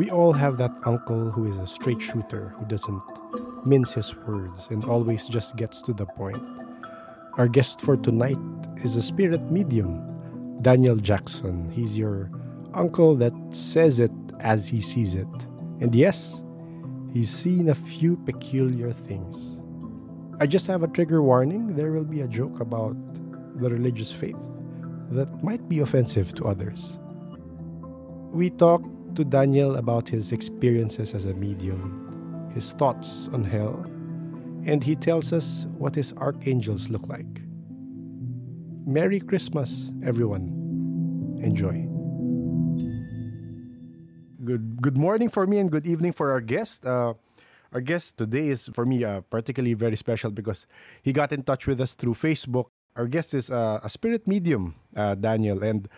We all have that uncle who is a straight shooter who doesn't mince his words and always just gets to the point. Our guest for tonight is a spirit medium, Daniel Jackson. He's your uncle that says it as he sees it. And yes, he's seen a few peculiar things. I just have a trigger warning there will be a joke about the religious faith that might be offensive to others. We talked to Daniel about his experiences as a medium, his thoughts on hell, and he tells us what his archangels look like. Merry Christmas, everyone. Enjoy. Good good morning for me and good evening for our guest. Uh, our guest today is for me uh, particularly very special because he got in touch with us through Facebook. Our guest is uh, a spirit medium, uh, Daniel, and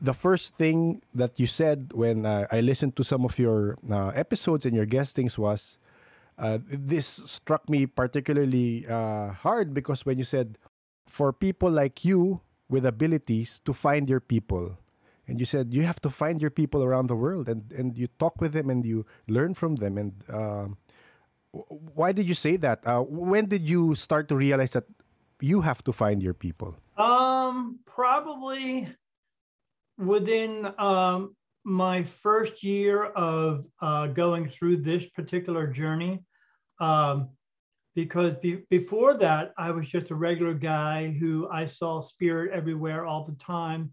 the first thing that you said when uh, I listened to some of your uh, episodes and your guestings was uh, this struck me particularly uh, hard because when you said for people like you with abilities to find your people and you said you have to find your people around the world and, and you talk with them and you learn from them and uh, why did you say that? Uh, when did you start to realize that you have to find your people? Um probably within um, my first year of uh, going through this particular journey, um, because be- before that, I was just a regular guy who I saw spirit everywhere all the time.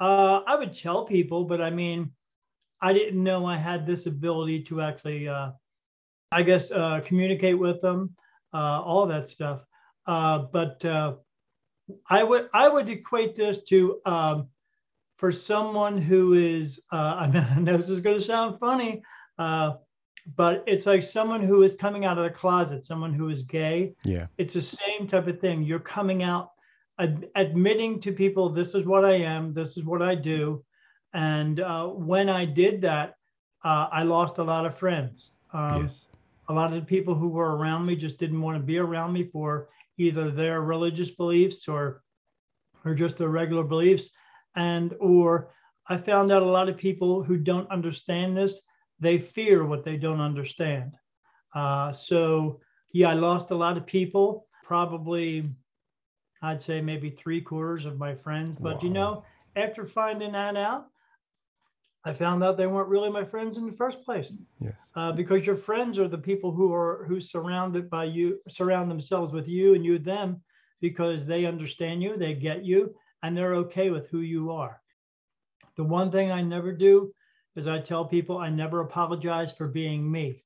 Uh, I would tell people, but I mean, I didn't know I had this ability to actually, uh, I guess, uh, communicate with them, uh, all that stuff. Uh, but I would I would equate this to um, for someone who is, uh, I know this is going to sound funny, uh, but it's like someone who is coming out of the closet, someone who is gay. Yeah. It's the same type of thing. You're coming out, ad- admitting to people, this is what I am, this is what I do. And uh, when I did that, uh, I lost a lot of friends. Um, yes. A lot of the people who were around me just didn't want to be around me for either their religious beliefs or, or just their regular beliefs and or I found out a lot of people who don't understand this, they fear what they don't understand. Uh, so yeah, I lost a lot of people, probably I'd say maybe three quarters of my friends. But wow. you know, after finding that out, I found out they weren't really my friends in the first place. Yes. Uh, because your friends are the people who are who surrounded by you, surround themselves with you and you them, because they understand you, they get you, and they're okay with who you are. The one thing I never do is I tell people I never apologize for being me.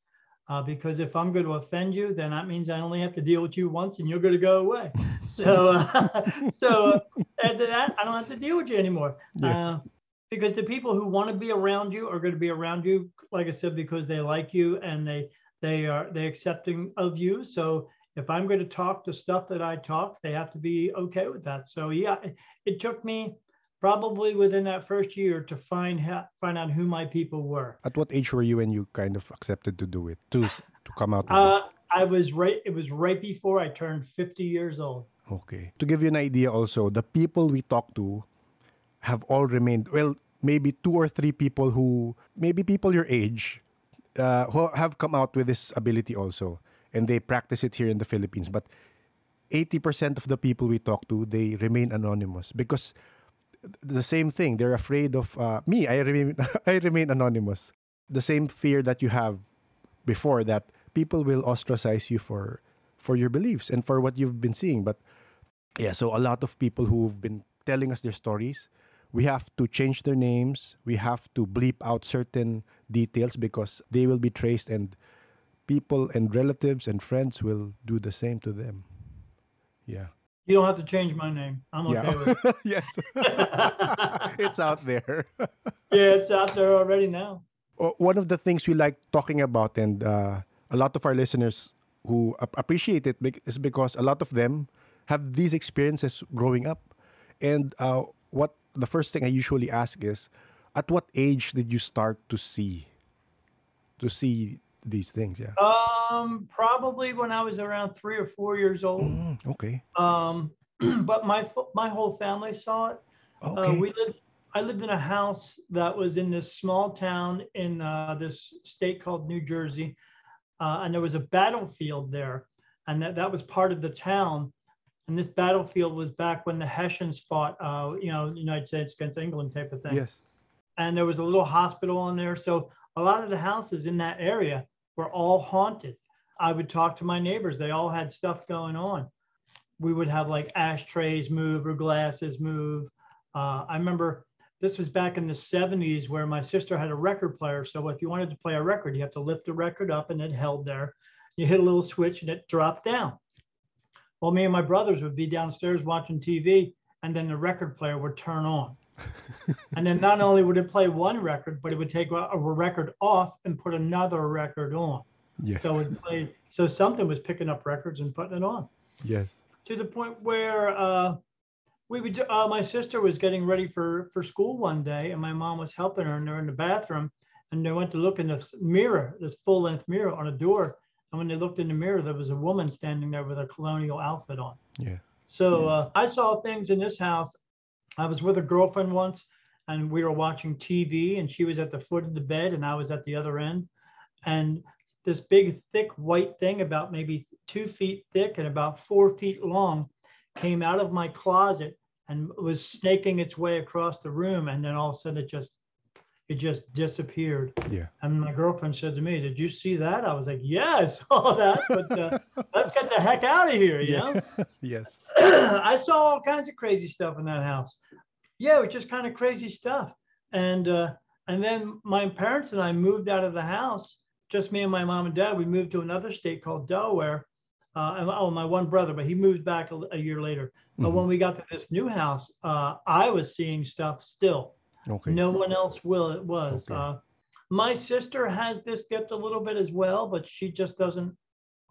Uh, because if I'm going to offend you, then that means I only have to deal with you once and you're going to go away. So, uh, so after that, I don't have to deal with you anymore. Yeah. Uh, because the people who want to be around you are going to be around you, like I said, because they like you and they they are they accepting of you. So if I'm going to talk the stuff that I talk, they have to be okay with that. So yeah, it, it took me probably within that first year to find ha- find out who my people were. At what age were you when you kind of accepted to do it to to come out? Uh, I was right. It was right before I turned 50 years old. Okay. To give you an idea, also the people we talk to have all remained well. Maybe two or three people who maybe people your age uh, who have come out with this ability also and they practice it here in the Philippines. But 80% of the people we talk to, they remain anonymous because the same thing. They're afraid of uh, me. I remain, I remain anonymous. The same fear that you have before that people will ostracize you for for your beliefs and for what you've been seeing. But yeah, so a lot of people who've been telling us their stories, we have to change their names. We have to bleep out certain details because they will be traced and people and relatives and friends will do the same to them. Yeah. You don't have to change my name. I'm okay yeah. with it. yes. it's out there. yeah, it's out there already now. One of the things we like talking about, and uh, a lot of our listeners who appreciate it is because a lot of them have these experiences growing up. And uh, what the first thing I usually ask is, at what age did you start to see, to see these things? Yeah. Um, probably when I was around three or four years old. Mm, okay. Um, but my my whole family saw it. Uh, okay. Uh, we lived. I lived in a house that was in this small town in uh, this state called New Jersey, uh, and there was a battlefield there, and that, that was part of the town. And this battlefield was back when the Hessians fought, uh, you know, the United States against England type of thing. Yes. And there was a little hospital on there, so a lot of the houses in that area were all haunted. I would talk to my neighbors; they all had stuff going on. We would have like ashtrays move or glasses move. Uh, I remember this was back in the 70s where my sister had a record player. So if you wanted to play a record, you have to lift the record up and it held there. You hit a little switch and it dropped down. Well, me and my brothers would be downstairs watching TV and then the record player would turn on. And then not only would it play one record, but it would take a, a record off and put another record on. Yes. So it played, so something was picking up records and putting it on yes. to the point where uh, we would uh, my sister was getting ready for for school one day and my mom was helping her and they're in the bathroom and they went to look in this mirror this full length mirror on a door and when they looked in the mirror there was a woman standing there with a colonial outfit on Yeah. so uh, i saw things in this house i was with a girlfriend once and we were watching tv and she was at the foot of the bed and i was at the other end. And this big thick white thing about maybe two feet thick and about four feet long came out of my closet and was snaking its way across the room and then all of a sudden it just it just disappeared Yeah. and my girlfriend said to me did you see that i was like yeah i saw that but uh, let's get the heck out of here you know yes. i saw all kinds of crazy stuff in that house yeah it was just kind of crazy stuff and uh, and then my parents and i moved out of the house just me and my mom and dad we moved to another state called delaware uh, and, oh, my one brother, but he moved back a, a year later. But Mhm. when we got to this new house, uh, I was seeing stuff still. Okay. No one else will. It was. Okay. Uh, my sister has this gift a little bit as well, but she just doesn't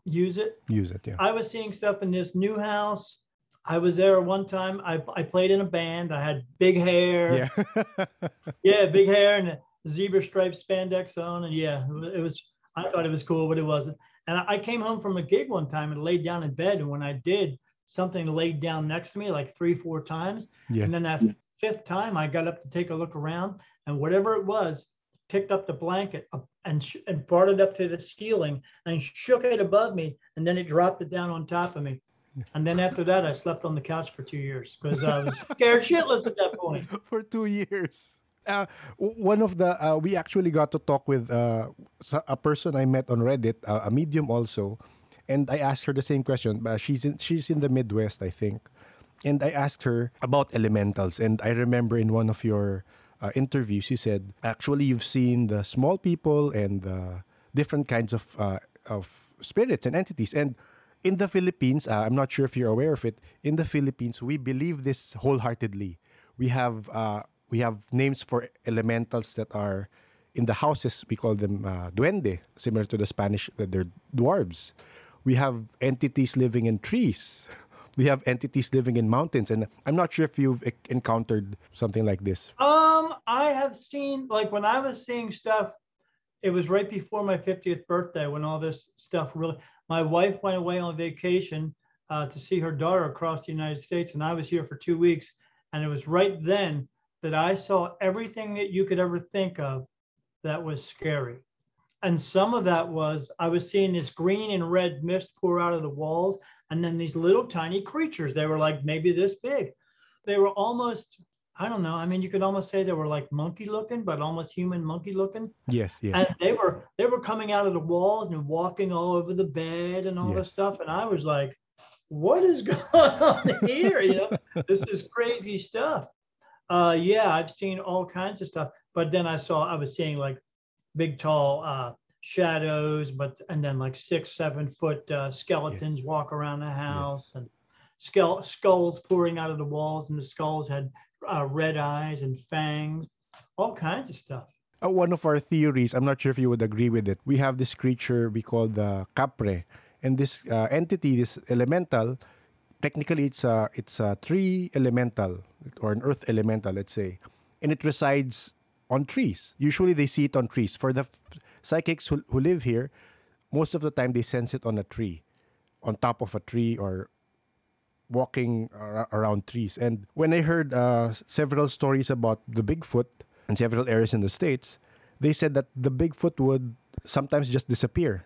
use it. Use it. Yeah. I was seeing stuff in this new house. I was there one time. I, I played in a band. I had big hair. yeah. Yeah, big hair and a zebra striped spandex on. And yeah, it was, I thought it was cool, but it wasn't. And I I came home from a gig one time and laid down in bed. And when I did, something laid down next to me like three, four times. yes. And then that fifth time, I got up to take a look around, and whatever it was, picked up the blanket and sh- and brought it up to the ceiling and shook it above me, and then it dropped it down on top of me. And then after that, I slept on the couch for two years because I was scared shitless at that point. for two years. Uh, one of the uh, we actually got to talk with uh, a person I met on Reddit, uh, a medium also, and I asked her the same question. But she's in she's in the Midwest, I think, and I asked her about elementals. And I remember in one of your uh, interviews, you said actually you've seen the small people and the different kinds of uh, of spirits and entities and. In the Philippines, uh, I'm not sure if you're aware of it. In the Philippines, we believe this wholeheartedly. We have uh, we have names for elementals that are in the houses. We call them uh, duende, similar to the Spanish. That they're dwarves. We have entities living in trees. We have entities living in mountains, and I'm not sure if you've encountered something like this. Um, I have seen like when I was seeing stuff, it was right before my 50th birthday when all this stuff really. My wife went away on vacation uh, to see her daughter across the United States, and I was here for two weeks. And it was right then that I saw everything that you could ever think of that was scary. And some of that was I was seeing this green and red mist pour out of the walls, and then these little tiny creatures. They were like maybe this big. They were almost I don't know. I mean, you could almost say they were like monkey looking, but almost human monkey looking. Yes, yes, And they were they were coming out of the walls and walking all over the bed and all this stuff. And I was like, what is going on here? You know, this is crazy stuff. Uh yeah, I've seen all kinds of stuff. But then I saw I was seeing like big tall uh shadows, but and then like six, seven foot uh, skeletons walk around the house and skull, skulls pouring out of the walls, and the skulls had uh, red eyes and fangs, all kinds of stuff. Uh, one of our theories, I'm not sure if you would agree with it. We have this creature we call the kapre, and this uh, entity, this elemental, technically it's a it's a tree elemental or an earth elemental, let's say, and it resides on trees. Usually they see it on trees. For the psychics who, who live here, most of the time they sense it on a tree, on top of a tree or walking ar- around trees. And when I heard uh, several stories about the Bigfoot in several areas in the states, they said that the Bigfoot would sometimes just disappear,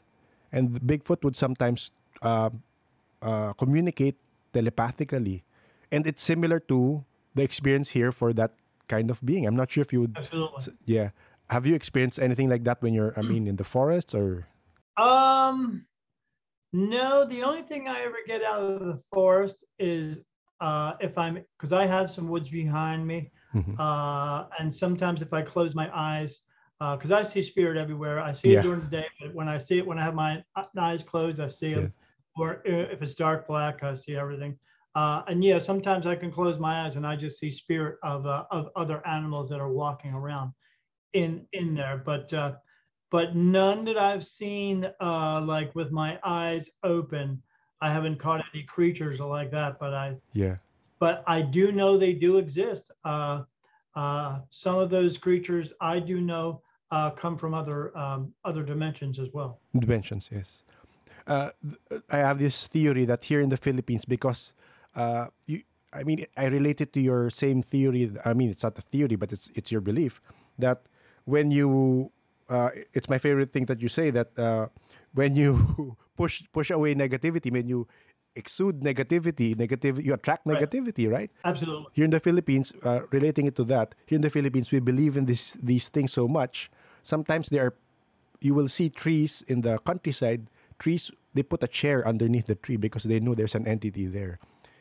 and the Bigfoot would sometimes uh, uh, communicate telepathically, and it's similar to the experience here for that kind of being. I'm not sure if you would, Absolutely. yeah. Have you experienced anything like that when you're, I mean, in the forest or? Um, no, the only thing I ever get out of the forest is uh, if I'm because I have some woods behind me, Mhm. uh, and sometimes if I close my eyes, because I see spirit everywhere. I see Yeah. it during the day, but when I see it, when I have my uh, eyes closed, I see them. Or if it's dark black, I see everything. Uh, and yeah, sometimes I can close my eyes and I just see spirit of uh, of other animals that are walking around in in there. But uh, but none that I've seen uh, like with my eyes open. I haven't caught any creatures like that, but I Yeah. but I do know they do exist. Uh, uh, some of those creatures I do know uh, come from other um, other dimensions as well. Dimensions, yes. Uh, th- I have this theory that here in the Philippines, because uh, you, I mean, I relate it to your same theory. I mean, it's not a theory, but it's it's your belief that when you, uh, it's my favorite thing that you say that uh, when you push push away negativity, when you exude negativity, negative, you attract Right. negativity, right? Absolutely. Here in the Philippines, uh, relating it to that, here in the Philippines, we believe in this these things so much. Sometimes there are, you will see trees in the countryside. Trees they put a chair underneath the tree because they know there's an entity there,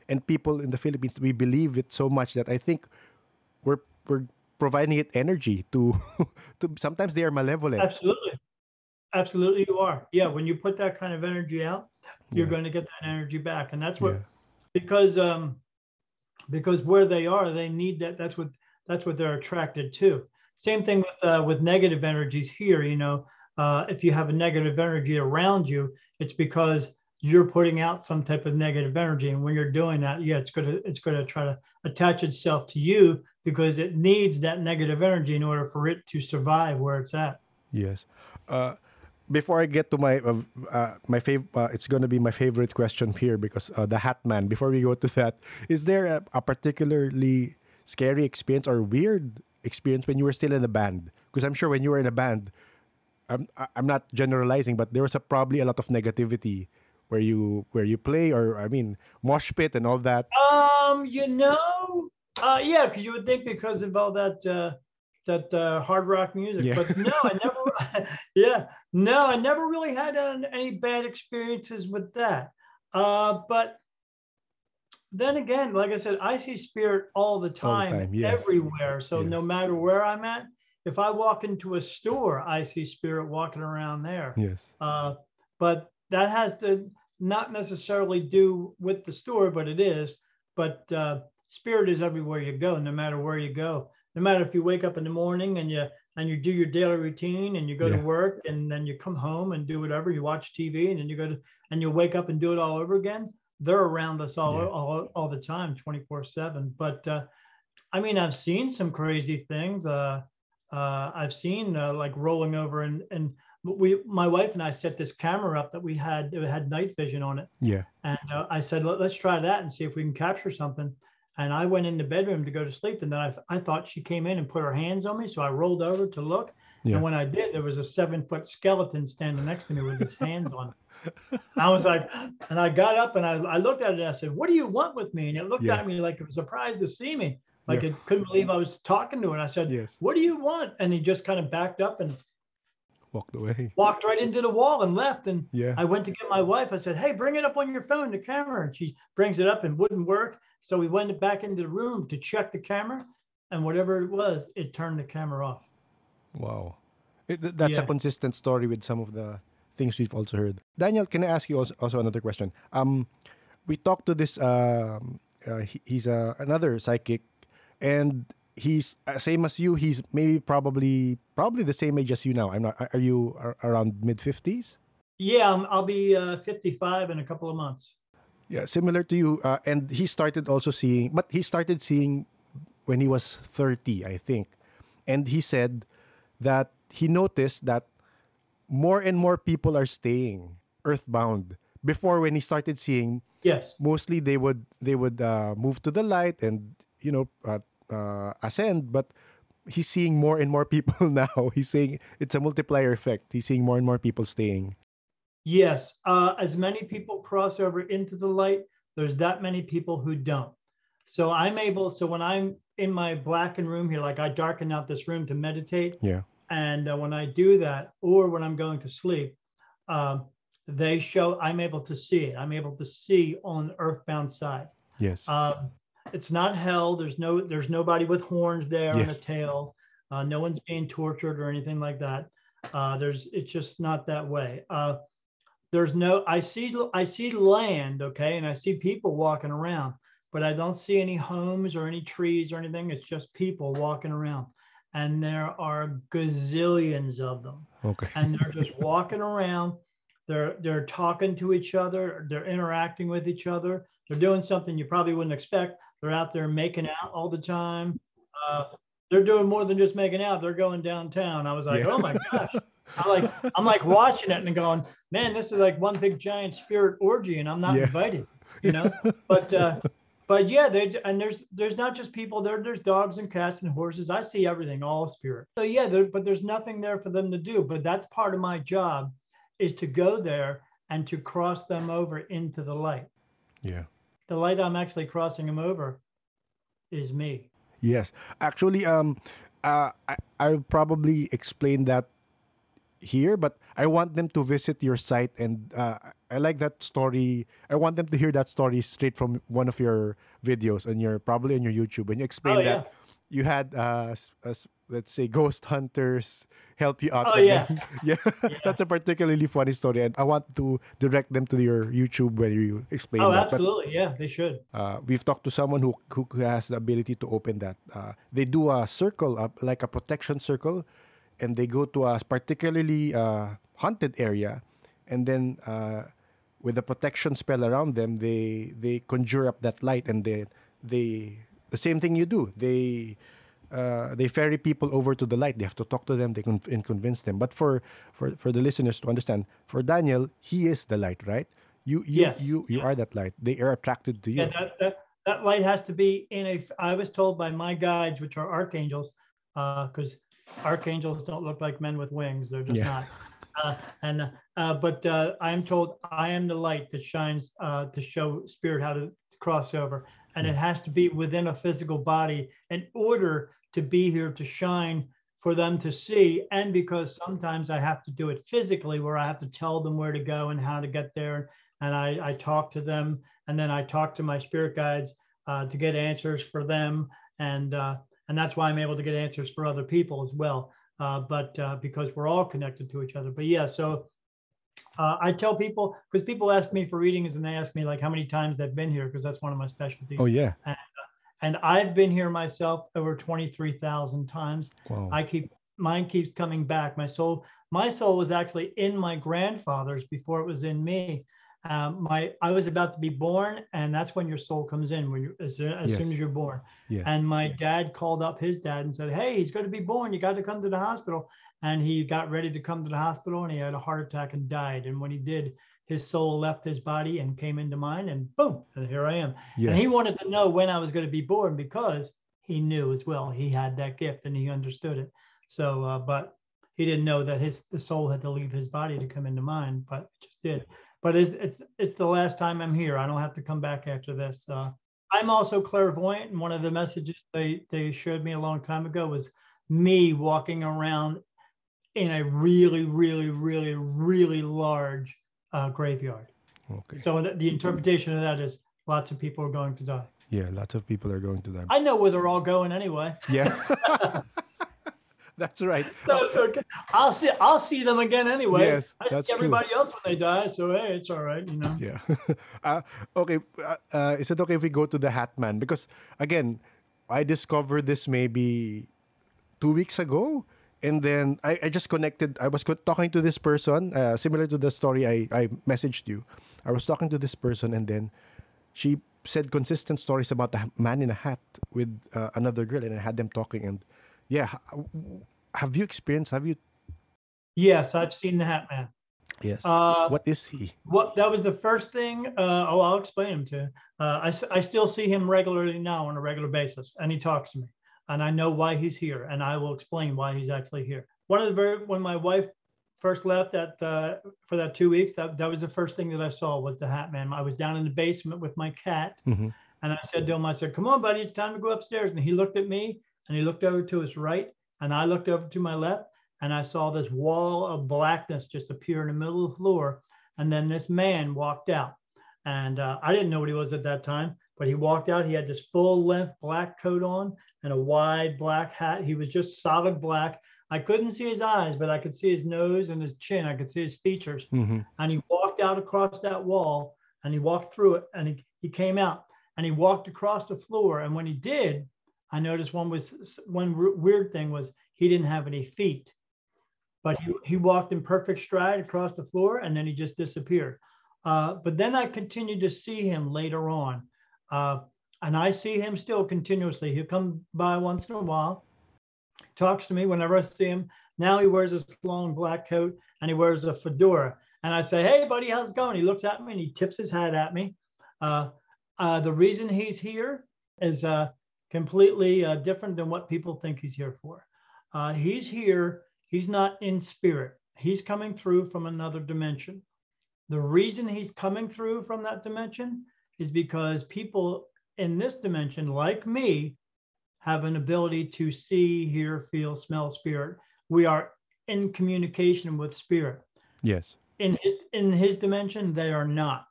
and people in the Philippines we believe it so much that I think we're we're providing it energy to to. Sometimes they are malevolent. Absolutely. Absolutely, you are. Yeah, when you put that kind of energy out, you're Yeah. going to get that energy back, and that's what Yeah. because um because where they are, they need that. That's what that's what they're attracted to. Same thing with uh, with negative energies here. You know, uh, if you have a negative energy around you, it's because you're putting out some type of negative energy, and when you're doing that, yeah, it's gonna it's gonna try to attach itself to you because it needs that negative energy in order for it to survive where it's at. Yes. Uh, before I get to my uh, my fav- uh, it's going to be my favorite question here because uh, the Hat Man. Before we go to that, is there a, a particularly scary experience or weird experience when you were still in a band? Because I'm sure when you were in a band, I'm I'm not generalizing, but there was a, probably a lot of negativity where you where you play or I mean mosh pit and all that. Um, you know, uh, yeah, because you would think because of all that uh, that uh, hard rock music, Yeah. but no, I never. yeah, no, I never really had uh, any bad experiences with that. Uh, but then again, like I said, I see spirit all the All the time, time, yes. everywhere. So no matter where I'm at, if I walk into a store, I see spirit walking around there. Yes. Uh, but that has to not necessarily do with the store, but it is. But uh, spirit is everywhere you go, no matter where you go. No matter if you wake up in the morning and you and you do your daily routine and you go Yeah. to work and then you come home and do whatever you watch TV and then you go to and you wake up and do it all over again. They're around us all Yeah. all, all the time, twenty four seven. But uh, I mean, I've seen some crazy things. Uh, uh, I've seen uh, like rolling over and and we, my wife and I set this camera up that we had it had night vision on it, Yeah. and uh, I said Let, let's try that and see if we can capture something. And I went in the bedroom to go to sleep, and then I, I thought she came in and put her hands on me, so I rolled over to look, Yeah. and when I did, there was a seven foot skeleton standing next to me with his hands on. it. I was like, and I got up and I, I looked at it and I said, "What do you want with me?" And it looked Yeah. at me like it was surprised to see me, like Yeah. it couldn't believe I was talking to it. I said, Yes. "What do you want?" And he just kind of backed up and Walked away. walked right into the wall and left. And Yeah. I went to get my wife. I said, "Hey, bring it up on your phone, the camera." And she brings it up and wouldn't work. So we went back into the room to check the camera, and whatever it was, it turned the camera off. Wow. It, th- that's a consistent story with some of the things we've also heard. Daniel, can I ask you also, also another question? Um, we talked to this, um, uh, he, he's uh, another psychic, and he's uh, same as you. He's maybe probably probably the same age as you now. I'm not. Are you ar- around mid 50s? Yeah, I'm, I'll be uh, 55 in a couple of months. Yeah, similar to you. Uh, and he started also seeing, but he started seeing when he was 30, I think. And he said that he noticed that more and more people are staying earthbound before when he started seeing, Yes. mostly they would they would uh, move to the light and you know uh, uh, ascend, but he's seeing more and more people now. He's saying it's a multiplier effect. He's seeing more and more people staying. Yes. Uh, as many people cross over into the light, there's that many people who don't. So I'm able, so when I'm in my blackened room here, like I darken out this room to meditate, Yeah. and uh, when I do that, or when I'm going to sleep, um, they show I'm able to see it. I'm able to see on the earthbound side. Yes. Um, it's not hell. There's no there's nobody with horns there and a tail. Uh, no one's being tortured or anything like that. Uh, there's it's just not that way. Uh, there's no I see I see land, okay, and I see people walking around, but I don't see any homes or any trees or anything. It's just people walking around. And there are gazillions of them okay. and they're just walking around. They're they're talking to each other. They're interacting with each other. They're doing something you probably wouldn't expect. They're out there making out all the time. Uh, they're doing more than just making out. They're going downtown. I was like, Yeah. oh my gosh. I like I'm like watching it and going, man, this is like one big giant spirit orgy, and I'm not Yeah. invited. You know, but uh, but yeah, they and there's there's not just people there. There's dogs and cats and horses. I see everything, all spirit. So yeah, there, but there's nothing there for them to do. But that's part of my job, is to go there and to cross them over into the light. Yeah. The light I'm actually crossing them over is me. Yes, actually, um, uh, I I'll probably explain that here, but I want them to visit your site, and uh, I like that story. I want them to hear that story straight from one of your videos, and your probably on your YouTube, and you explain Oh, that you had, uh, s- let's say, ghost hunters help you out. Oh, yeah. then- yeah, that's a particularly funny story, and I want to direct them to your YouTube where you explain Oh, that. But absolutely. Yeah, they should. uh, we've talked to someone who, who has the ability to open that. Uh, they do a circle, like a protection circle, and they go to a particularly uh, haunted area, and then uh, with the protection spell around them, they they conjure up that light, and they they the same thing you do. They uh, they ferry people over to the light. They have to talk to them. They can and convince them. But for for for the listeners to understand, for Daniel, he is the light, right? You you Yes, you you are that light. They are attracted to you. And that, that, that light has to be in a, I was told by my guides, which are archangels, because archangels don't look like men with wings. They're just Yeah. not. Uh, and uh, but uh, I am told I am the light that shines uh, to show spirit how to cross over, and it has to be within a physical body in order to be here to shine for them to see, and because sometimes I have to do it physically, where I have to tell them where to go and how to get there, and I, I talk to them, and then I talk to my spirit guides uh, to get answers for them, and uh, and that's why I'm able to get answers for other people as well. Uh, but uh, because we're all connected to each other. But yeah, so uh, I tell people because people ask me for readings and they ask me like how many times they've been here because that's one of my specialties. Oh yeah. And I've been here myself over twenty three thousand times. Wow. I keep mine keeps coming back. My soul, my soul was actually in my grandfather's before it was in me. Um, my I was about to be born, and that's when your soul comes in when you as, soon- as soon as you're born. Yes. And my dad called up his dad and said, "Hey, he's going to be born. You got to come to the hospital." And he got ready to come to the hospital, and he had a heart attack and died. And when he did, his soul left his body and came into mine, and boom, and here I am. yeah. And he wanted to know when I was going to be born because he knew as well. He had that gift and he understood it. So, uh, but he didn't know that his the soul had to leave his body to come into mine, but it just did. But it's it's it's the last time I'm here. I don't have to come back after this. Uh, I'm also clairvoyant, and one of the messages they they showed me a long time ago was me walking around in a really, really, really, really large uh, graveyard. okay. So the, the interpretation of that is lots of people are going to die. Yeah, lots of people are going to die. I know where they're all going anyway. Yeah. that's right. So it's okay. I'll see. I'll see them again anyway. Yes, I see that's true. everybody else when they die. So hey, it's all right. You know. Yeah. uh, okay. Uh, uh, is it okay if we go to the Hat Man? Because again, I discovered this maybe two weeks ago, and then I, I just connected. I was talking to this person, uh, similar to the story I I messaged you. I was talking to this person, and then she said consistent stories about the man in a hat with uh, another girl, and I had them talking. And yeah, have you experienced? Have you? Yes, I've seen the Hat Man. Yes. Uh, what is he? What that was the first thing. Uh, oh, I'll explain him to. you. Uh, I I still see him regularly now on a regular basis, and he talks to me, and I know why he's here, and I will explain why he's actually here. One of the very when my wife first left that uh, for that two weeks, that that was the first thing that I saw was the Hat Man. I was down in the basement with my cat, Mhm. and I said to him, I said, "Come on, buddy, it's time to go upstairs." And he looked at me, and he looked over to his right, and I looked over to my left, and I saw this wall of blackness just appear in the middle of the floor. And then this man walked out. And uh, I didn't know what he was at that time, but he walked out. He had this full length black coat on and a wide black hat. He was just solid black. I couldn't see his eyes, but I could see his nose and his chin. I could see his features. Mhm. And he walked out across that wall and he walked through it and he, he came out and he walked across the floor. And when he did, I noticed one was one weird thing was he didn't have any feet but he, he walked in perfect stride across the floor and then he just disappeared. Uh, but then I continued to see him later on. Uh, and I see him still continuously. He'll come by once in a while, talks to me whenever I see him. Now he wears this long black coat and he wears a fedora. And I say, Hey, buddy, how's it going? He looks at me and he tips his hat at me. Uh, uh, the reason he's here is uh, completely uh, different than what people think he's here for. Uh, he's here He's not in spirit. He's coming through from another dimension. The reason he's coming through from that dimension is because people in this dimension, like me, have an ability to see, hear, feel, smell spirit. We are in communication with spirit. Yes. In his in his dimension, they are not.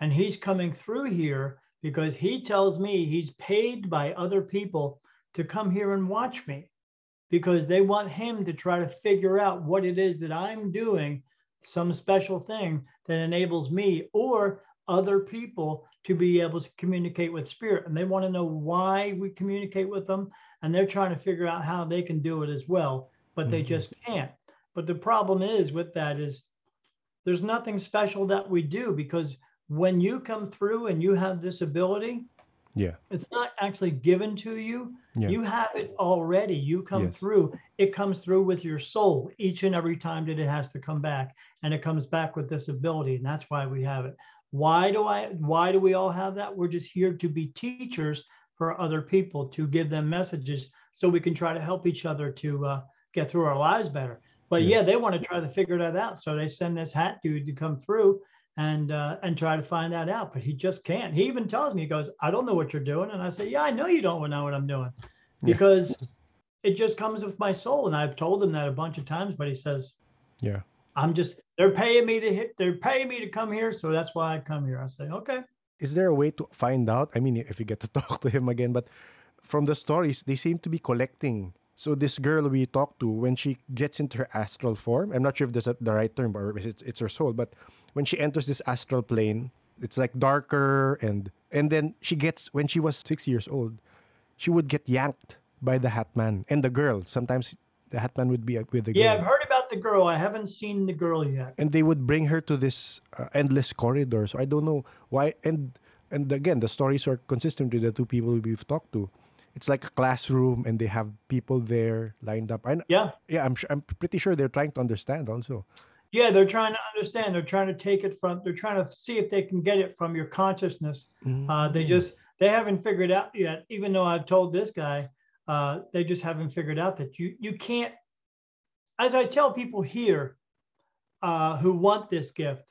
And he's coming through here because he tells me he's paid by other people to come here and watch me because they want him to try to figure out what it is that I'm doing, some special thing that enables me or other people to be able to communicate with spirit. And they want to know why we communicate with them. And they're trying to figure out how they can do it as well, but they Mhm. just can't. But the problem is with that is there's nothing special that we do because when you come through and you have this ability, Yeah. it's not actually given to you. Yeah. You have it already. You come Yes. through. It comes through with your soul each and every time that it has to come back, and it comes back with this ability, and that's why we have it. Why do I? Why do we all have that? We're just here to be teachers for other people to give them messages, so we can try to help each other to uh, get through our lives better. But yeah, they want to try to figure that out, so they send this hat dude to come through and uh, and try to find that out. But he just can't. He even tells me, he goes, "I don't know what you're doing," and I say, "Yeah, I know you don't know what I'm doing, Yeah. because it just comes with my soul." And I've told him that a bunch of times, but he says, Yeah. "I'm just they're paying me to hit. They're paying me to come here, so that's why I come here." I say, "Okay." Is there a way to find out? I mean, if you get to talk to him again, but from the stories, they seem to be collecting. So this girl we talked to, when she gets into her astral form, I'm not sure if that's the right term or if it's, it's her soul, but when she enters this astral plane, it's like darker and and then she gets when she was six years old, she would get yanked by the Hatman and the girl. Sometimes the Hatman would be with the girl. Yeah, I've heard the girl. I haven't seen the girl yet. and they would bring her to this uh, endless corridor. So I don't know why. And and again, the stories are consistent with the two people we've talked to. It's like a classroom, and they have people there lined up. And Yeah. yeah, I'm sure, I'm pretty sure they're trying to understand also. Yeah, they're trying to understand. They're trying to take it from. They're trying to see if they can get it from your consciousness. Uh, they Mm. just they haven't figured out yet. Even though I've told this guy, uh, they just haven't figured out that you you can't. As I tell people here, uh, who want this gift,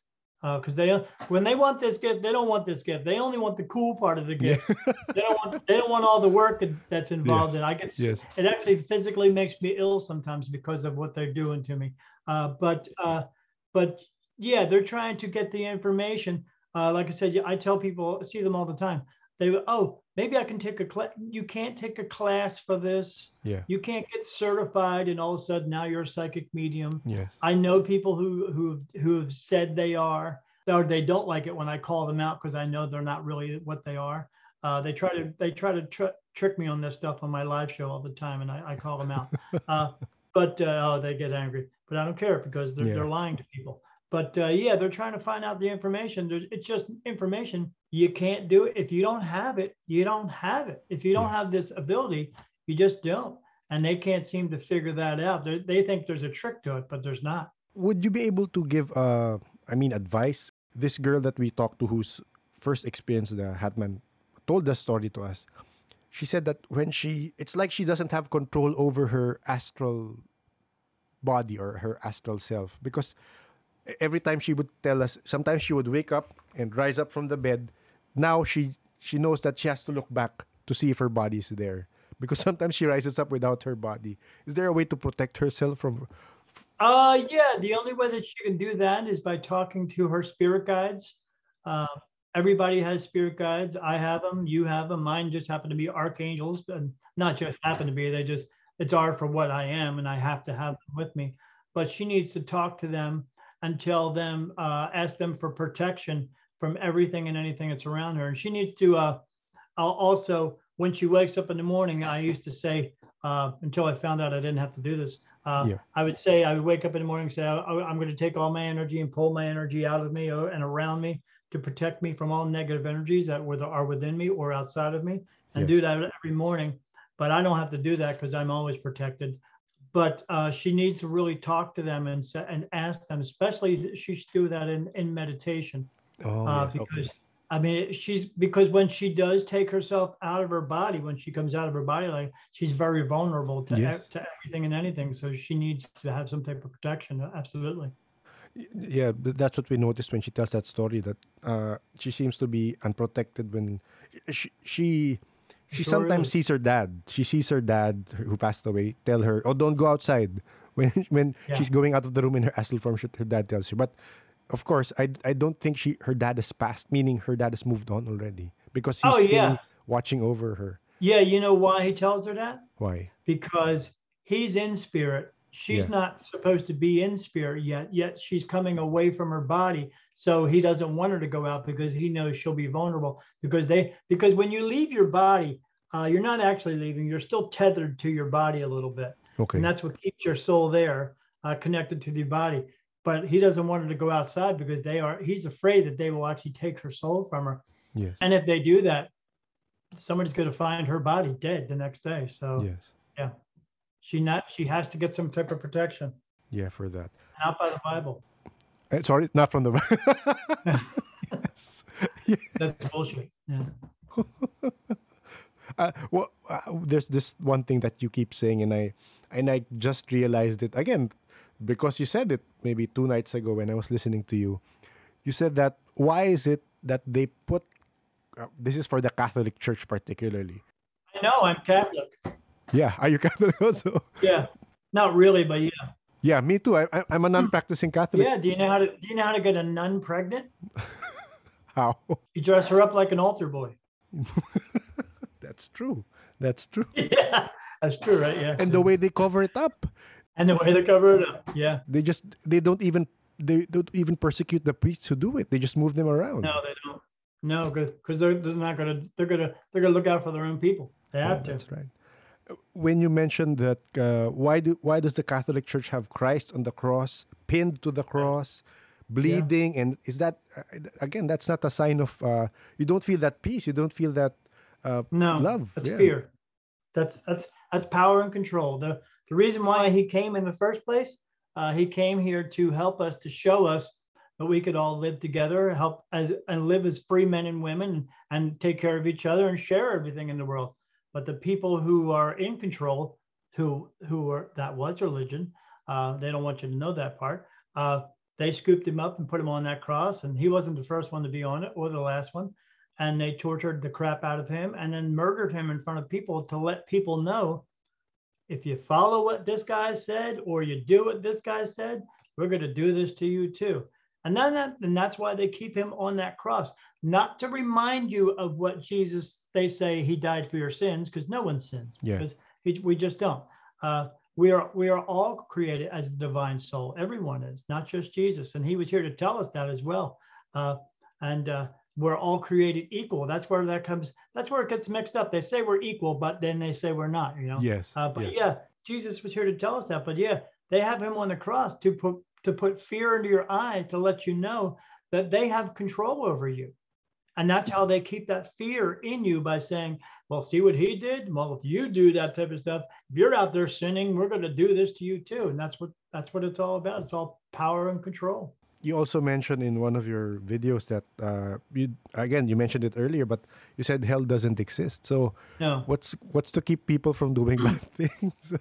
because they when they want this gift, they don't want this gift. They only want the cool part of the Yeah. gift. they don't want they don't want all the work that's involved Yes. in. it. I get yes. it actually physically makes me ill sometimes because of what they're doing to me. Uh, but uh, but yeah, they're trying to get the information. Uh, like I said, I tell people, I see them all the time. They oh maybe I can take a class. You can't take a class for this. Yeah. You can't get certified, and all of a sudden now you're a psychic medium. Yes. I know people who who who have said they are, or they don't like it when I call them out because I know they're not really what they are. Uh, they try to they try to tr- trick me on this stuff on my live show all the time, and I, I call them out. Uh, but uh, oh, they get angry. But I don't care because they're, Yeah. they're lying to people. But uh, yeah, they're trying to find out the information. There's, it's just information. You can't do it if you don't have it. You don't have it. If you don't Yes. have this ability, you just don't. And they can't seem to figure that out. They're, they think there's a trick to it, but there's not. would you be able to give, uh, I mean, advice? This girl that we talked to, whose first experience the Hatman, told the story to us. She said that when she, it's like she doesn't have control over her astral body or her astral self because every time she would tell us, sometimes she would wake up and rise up from the bed. Now she she knows that she has to look back to see if her body is there because sometimes she rises up without her body. Is there a way to protect herself from? Uh, yeah. The only way that she can do that is by talking to her spirit guides. Uh, everybody has spirit guides. I have them. You have them. Mine just happen to be archangels, and not just happen to be. They just it's are for what I am, and I have to have them with me. But she needs to talk to them and tell them, uh, ask them for protection from everything and anything that's around her. And she needs to uh, also, when she wakes up in the morning, I used to say, uh, until I found out I didn't have to do this, uh, yeah. I would say, I would wake up in the morning and say, I'm going to take all my energy and pull my energy out of me and around me to protect me from all negative energies that were, are within me or outside of me, and yes. do that every morning. But I don't have to do that because I'm always protected but uh, she needs to really talk to them and and ask them, especially she should do that in, in meditation. Oh, uh, because okay. I mean, she's because when she does take herself out of her body, when she comes out of her body, like she's very vulnerable to yes. to everything and anything. So she needs to have some type of protection. Absolutely. Yeah, that's what we noticed when she tells that story. That uh, she seems to be unprotected when she, she she sure sometimes is. sees her dad. She sees her dad who passed away tell her, "Oh, don't go outside." When when yeah. she's going out of the room in her astral form, her dad tells her. But of course, I I don't think she her dad has passed, meaning her dad has moved on already because he's oh, still yeah. watching over her. Yeah, you know why he tells her that? Why? Because he's in spirit. She's yeah. not supposed to be in spirit yet. Yet she's coming away from her body, so he doesn't want her to go out because he knows she'll be vulnerable. Because they because when you leave your body, uh, you're not actually leaving. You're still tethered to your body a little bit. Okay. And that's what keeps your soul there, uh, connected to the body. But he doesn't want her to go outside because they are. He's afraid that they will actually take her soul from her. Yes. And if they do that, somebody's going to find her body dead the next day. So yes. Yeah. She not. She has to get some type of protection. Yeah, for that. Not by the Bible. Uh, sorry, not from the Bible. yes. yes. That's bullshit. Yeah. uh, well, uh, there's this one thing that you keep saying, and I and I just realized it again because you said it maybe two nights ago when I was listening to you. You said that why is it that they put uh, this is for the Catholic Church particularly? I know I'm Catholic. Yeah, are you Catholic also? Yeah, not really, but yeah. Yeah, me too. I, am a hmm. non-practicing Catholic. Yeah. Do you know how to Do you know how to get a nun pregnant? how? You dress her up like an altar boy. That's true. That's true. Yeah, that's true, right? Yeah. And the way they cover it up. And the way they cover it up. Yeah. They just they don't even they don't even persecute the priests who do it. They just move them around. No, they don't. No, because they're they're not gonna they're gonna they're gonna look out for their own people. They have yeah, to. That's right. When you mentioned that, uh, why do why does the Catholic Church have Christ on the cross, pinned to the cross, bleeding, yeah. and is that uh, again? That's not a sign of uh, you don't feel that peace. You don't feel that uh, no love. That's yeah. fear. That's that's that's power and control. The the reason why he came in the first place, uh, he came here to help us to show us that we could all live together, help as, and live as free men and women, and take care of each other and share everything in the world. But the people who are in control, who who are that was religion, uh, they don't want you to know that part. Uh, they scooped him up and put him on that cross, and he wasn't the first one to be on it or the last one and they tortured the crap out of him and then murdered him in front of people to let people know if you follow what this guy said or you do what this guy said, we're going to do this to you too. And then that, and that's why they keep him on that cross, not to remind you of what Jesus, they say he died for your sins, because no one sins, yeah. because he, we just don't. Uh, we are we are all created as a divine soul. Everyone is, not just Jesus. And he was here to tell us that as well. Uh, and uh, we're all created equal. That's where that comes. That's where it gets mixed up. They say we're equal, but then they say we're not. You know. Yes. Uh, but yes. yeah, Jesus was here to tell us that. But yeah, they have him on the cross to put to put fear into your eyes to let you know that they have control over you, And that's how they keep that fear in you by saying, well, see what he did? Well, if you do that type of stuff, if you're out there sinning, we're going to do this to you too. And that's what that's what it's all about. It's all power and control. You also mentioned in one of your videos that uh, you again you mentioned it earlier, but you said hell doesn't exist. So No. what's what's to keep people from doing bad things?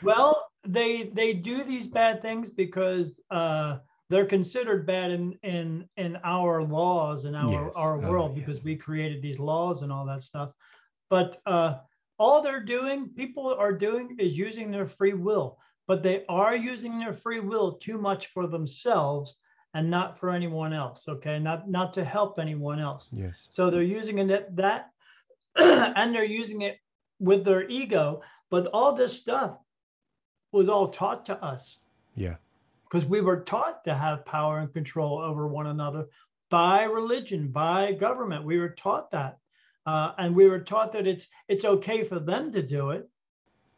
Well, they they do these bad things because uh, they're considered bad in in in our laws and our Yes. our Oh, world yes. because we created these laws and all that stuff. But uh, all they're doing, people are doing, is using their free will. But they are using their free will too much for themselves and not for anyone else. Okay, not not to help anyone else. yes. So they're using it that, and they're using it with their ego. But all this stuff was all taught to us Yeah. because we were taught to have power and control over one another by religion, by government. We were taught that, uh, and we were taught that it's it's okay for them to do it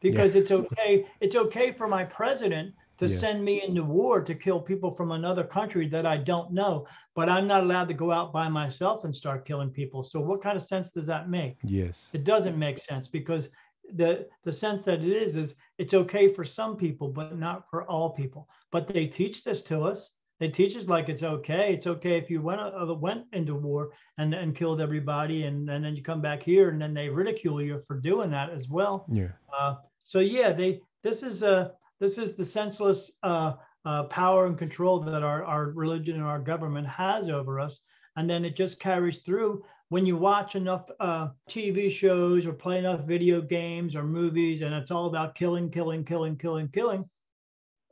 because it's okay. It's okay for my president to Yes. send me into war to kill people from another country that I don't know, but I'm not allowed to go out by myself and start killing people. So what kind of sense does that make? Yes. It doesn't make sense because the the sense that it is is it's okay for some people, but not for all people. But they teach this to us. They teach us like it's okay. It's okay if you went uh, went into war and and killed everybody, and, and then you come back here, and then they ridicule you for doing that as well. Yeah. Uh, so yeah, they this is a this is the senseless uh, uh, power and control that our, our religion and our government has over us, and then it just carries through when you watch enough uh, TV shows or play enough video games or movies, and it's all about killing, killing, killing, killing, killing.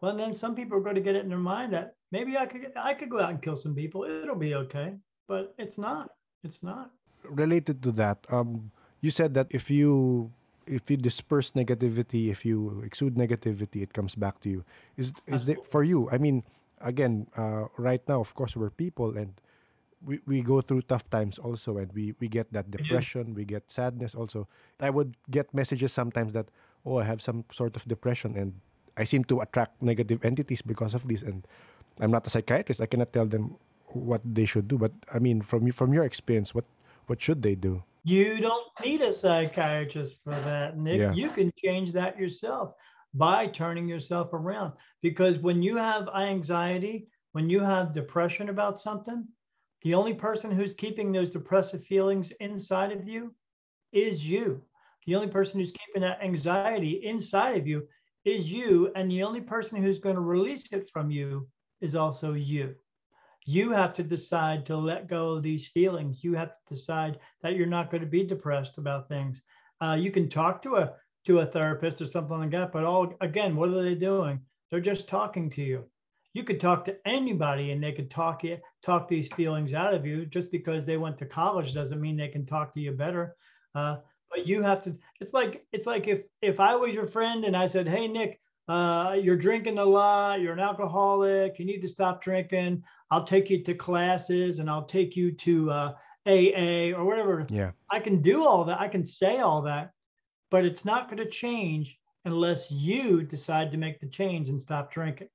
Well, then some people are going to get it in their mind that maybe I could I could go out and kill some people. It'll be okay, but it's not. It's not. Related to that, um, you said that if you if you disperse negativity, if you exude negativity, it comes back to you. Is is it for you? I mean, again, uh, right now, of course, we're people and we, we go through tough times also and we, we get that mm-hmm. depression, we get sadness also. I would get messages sometimes that, oh, I have some sort of depression and I seem to attract negative entities because of this. And I'm not a psychiatrist. I cannot tell them what they should do. But I mean, from you, from your experience, what what should they do? You don't need a psychiatrist for that, Nick. Yeah. You can change that yourself by turning yourself around. Because when you have anxiety, when you have depression about something, the only person who's keeping those depressive feelings inside of you is you. The only person who's keeping that anxiety inside of you is you. And the only person who's going to release it from you is also you you have to decide to let go of these feelings. You have to decide that you're not going to be depressed about things. Uh, you can talk to a to a therapist or something like that, but all again, what are they doing? They're just talking to you. You could talk to anybody and they could talk you talk these feelings out of you. Just because they went to college doesn't mean they can talk to you better. Uh, but you have to. It's like it's like if if I was your friend and I said, "Hey Nick, uh, you're drinking a lot. You're an alcoholic. You need to stop drinking. I'll take you to classes and I'll take you to uh, AA or whatever. Yeah. I can do all that. I can say all that, but it's not going to change unless you decide to make the change and stop drinking.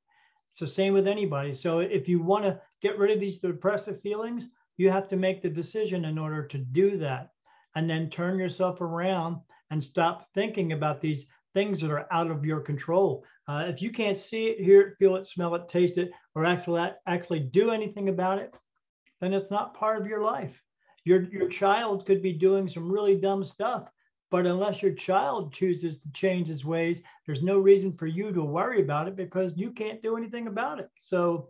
It's the same with anybody. So if you want to get rid of these depressive feelings, you have to make the decision in order to do that. And then turn yourself around and stop thinking about these things that are out of your control. Uh, if you can't see it, hear it, feel it, smell it, taste it, or actually actually do anything about it, then it's not part of your life. Your your child could be doing some really dumb stuff, but unless your child chooses to change his ways, there's no reason for you to worry about it because you can't do anything about it. So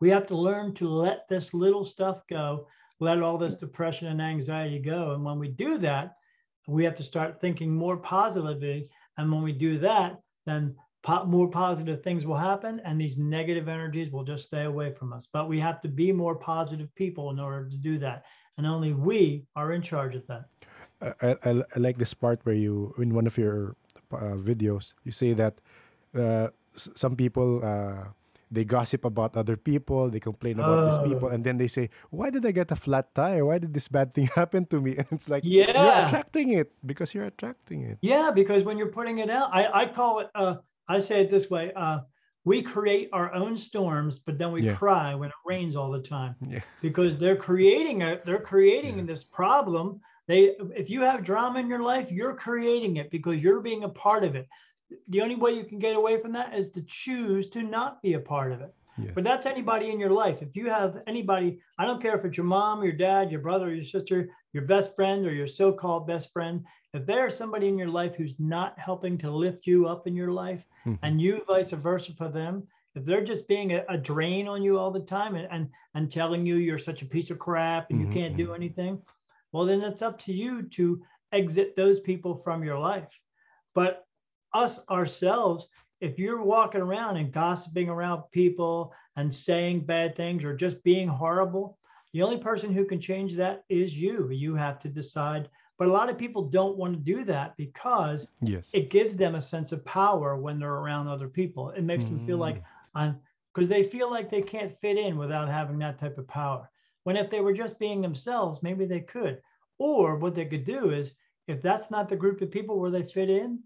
we have to learn to let this little stuff go, let all this depression and anxiety go. And when we do that, we have to start thinking more positively and when we do that, then po- more positive things will happen and these negative energies will just stay away from us. But we have to be more positive people in order to do that. And only we are in charge of that. I, I, I like this part where you, in one of your uh, videos, you say that uh, s- some people uh, they gossip about other people, they complain about Oh. these people, and then they say, "Why did I get a flat tire? Why did this bad thing happen to me?" And it's like yeah you're attracting it because you're attracting it. Yeah, because when you're putting it out, I, I call it, uh, I say it this way uh, we create our own storms, but then we Yeah. cry when it rains all the time Yeah. because they're creating a they're creating Yeah. this problem. They if you have drama in your life, you're creating it because you're being a part of it. The only way you can get away from that is to choose to not be a part of it. Yes. But that's anybody in your life. If you have anybody, I don't care if it's your mom, your dad, your brother, your sister, your best friend, or your so called best friend, if there's somebody in your life who's not helping to lift you up in your life, Mhm. and you vice versa for them, if they're just being a, a drain on you all the time and, and, and telling you you're such a piece of crap and Mhm, you can't do anything, well, then it's up to you to exit those people from your life. But us ourselves, if you're walking around and gossiping around people and saying bad things or just being horrible, the only person who can change that is you. You have to decide. But a lot of people don't want to do that because yes. it gives them a sense of power when they're around other people. It makes them feel like Mm. I'm because they feel like they can't fit in without having that type of power. When if they were just being themselves, maybe they could. Or what they could do is if that's not the group of people where they fit in,